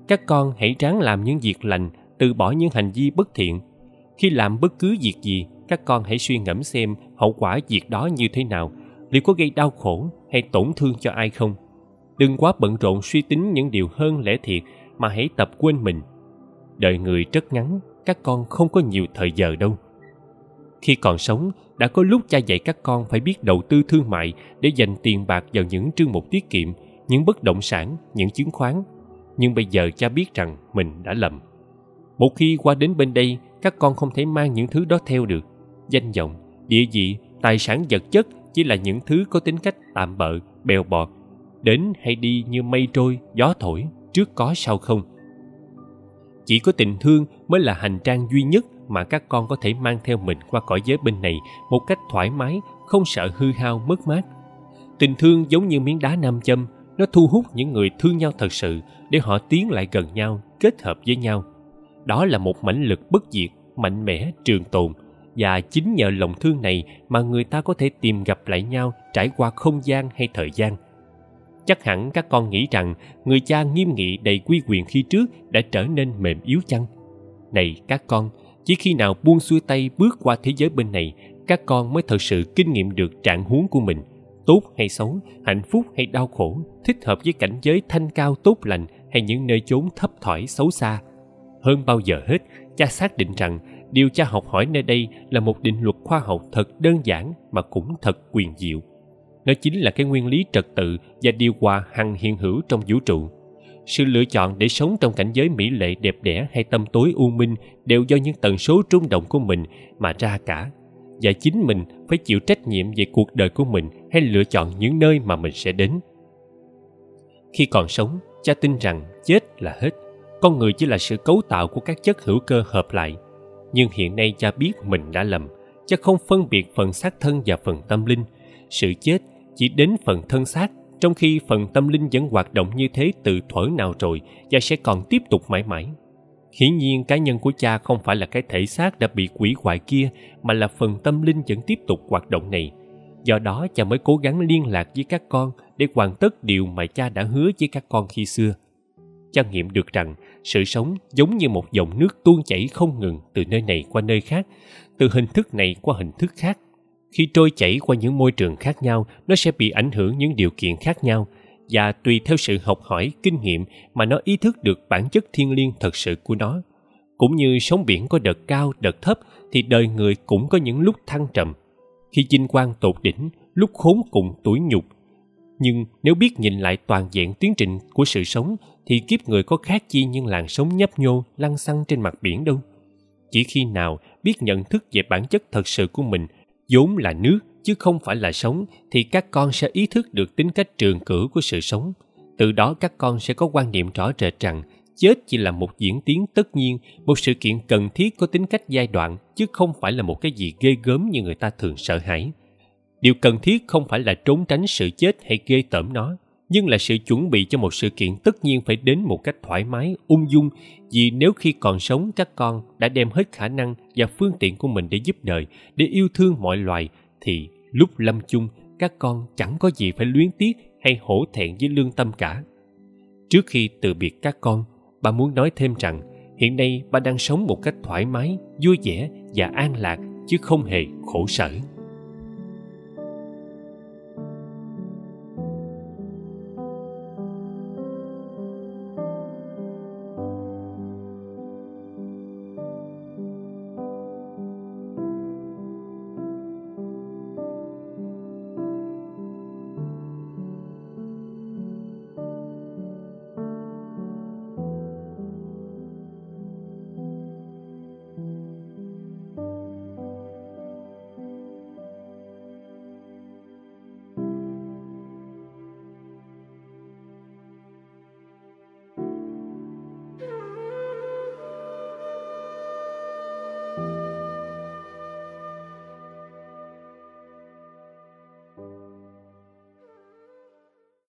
Các con hãy ráng làm những việc lành, từ bỏ những hành vi bất thiện. Khi làm bất cứ việc gì, các con hãy suy ngẫm xem hậu quả việc đó như thế nào. Liệu có gây đau khổ hay tổn thương cho ai không? Đừng quá bận rộn suy tính những điều hơn lẽ thiệt mà hãy tập quên mình. Đời người rất ngắn, các con không có nhiều thời giờ đâu khi còn sống, đã có lúc cha dạy các con phải biết đầu tư thương mại để dành tiền bạc vào những trương mục tiết kiệm, những bất động sản, những chứng khoán. Nhưng bây giờ cha biết rằng mình đã lầm. Một khi qua đến bên đây, các con không thể mang những thứ đó theo được. Danh vọng, địa vị, tài sản vật chất chỉ là những thứ có tính cách tạm bợ, bèo bọt. Đến hay đi như mây trôi, gió thổi, trước có sau không. Chỉ có tình thương mới là hành trang duy nhất mà các con có thể mang theo mình qua cõi giới bên này một cách thoải mái, không sợ hư hao, mất mát. Tình thương giống như miếng đá nam châm, nó thu hút những người thương nhau thật sự để họ tiến lại gần nhau, kết hợp với nhau. Đó là một mãnh lực bất diệt, mạnh mẽ, trường tồn, và chính nhờ lòng thương này mà người ta có thể tìm gặp lại nhau trải qua không gian hay thời gian. Chắc hẳn các con nghĩ rằng người cha nghiêm nghị đầy quy quyền khi trước đã trở nên mềm yếu chăng? Này các con chỉ khi nào buông xuôi tay bước qua thế giới bên này, các con mới thật sự kinh nghiệm được trạng huống của mình. Tốt hay xấu, hạnh phúc hay đau khổ, thích hợp với cảnh giới thanh cao tốt lành hay những nơi chốn thấp thỏi xấu xa. Hơn bao giờ hết, cha xác định rằng điều cha học hỏi nơi đây là một định luật khoa học thật đơn giản mà cũng thật quyền diệu. Nó chính là cái nguyên lý trật tự và điều hòa hằng hiện hữu trong vũ trụ sự lựa chọn để sống trong cảnh giới mỹ lệ, đẹp đẽ hay tâm tối u minh đều do những tần số rung động của mình mà ra cả. Và chính mình phải chịu trách nhiệm về cuộc đời của mình hay lựa chọn những nơi mà mình sẽ đến. Khi còn sống, cha tin rằng chết là hết. Con người chỉ là sự cấu tạo của các chất hữu cơ hợp lại. Nhưng hiện nay cha biết mình đã lầm, cha không phân biệt phần xác thân và phần tâm linh. Sự chết chỉ đến phần thân xác trong khi phần tâm linh vẫn hoạt động như thế từ thuở nào rồi, và sẽ còn tiếp tục mãi mãi. Hiển nhiên, cá nhân của cha không phải là cái thể xác đã bị quỷ hoại kia, mà là phần tâm linh vẫn tiếp tục hoạt động này. Do đó, cha mới cố gắng liên lạc với các con để hoàn tất điều mà cha đã hứa với các con khi xưa. Cha nghiệm được rằng, sự sống giống như một dòng nước tuôn chảy không ngừng từ nơi này qua nơi khác, từ hình thức này qua hình thức khác khi trôi chảy qua những môi trường khác nhau, nó sẽ bị ảnh hưởng những điều kiện khác nhau. Và tùy theo sự học hỏi, kinh nghiệm mà nó ý thức được bản chất thiên liêng thật sự của nó. Cũng như sóng biển có đợt cao, đợt thấp, thì đời người cũng có những lúc thăng trầm. Khi vinh quang tột đỉnh, lúc khốn cùng tuổi nhục. Nhưng nếu biết nhìn lại toàn diện tiến trình của sự sống, thì kiếp người có khác chi những làn sóng nhấp nhô lăn xăng trên mặt biển đâu. Chỉ khi nào biết nhận thức về bản chất thật sự của mình vốn là nước, chứ không phải là sống, thì các con sẽ ý thức được tính cách trường cử của sự sống. Từ đó các con sẽ có quan niệm rõ rệt rằng chết chỉ là một diễn tiến tất nhiên, một sự kiện cần thiết có tính cách giai đoạn, chứ không phải là một cái gì ghê gớm như người ta thường sợ hãi. Điều cần thiết không phải là trốn tránh sự chết hay ghê tởm nó nhưng là sự chuẩn bị cho một sự kiện tất nhiên phải đến một cách thoải mái, ung dung. Vì nếu khi còn sống, các con đã đem hết khả năng và phương tiện của mình để giúp đời để yêu thương mọi loài. Thì lúc lâm chung, các con chẳng có gì phải luyến tiếc hay hổ thẹn với lương tâm cả. Trước khi từ biệt các con, bà muốn nói thêm rằng, hiện nay bà đang sống một cách thoải mái, vui vẻ và an lạc, chứ không hề khổ sở.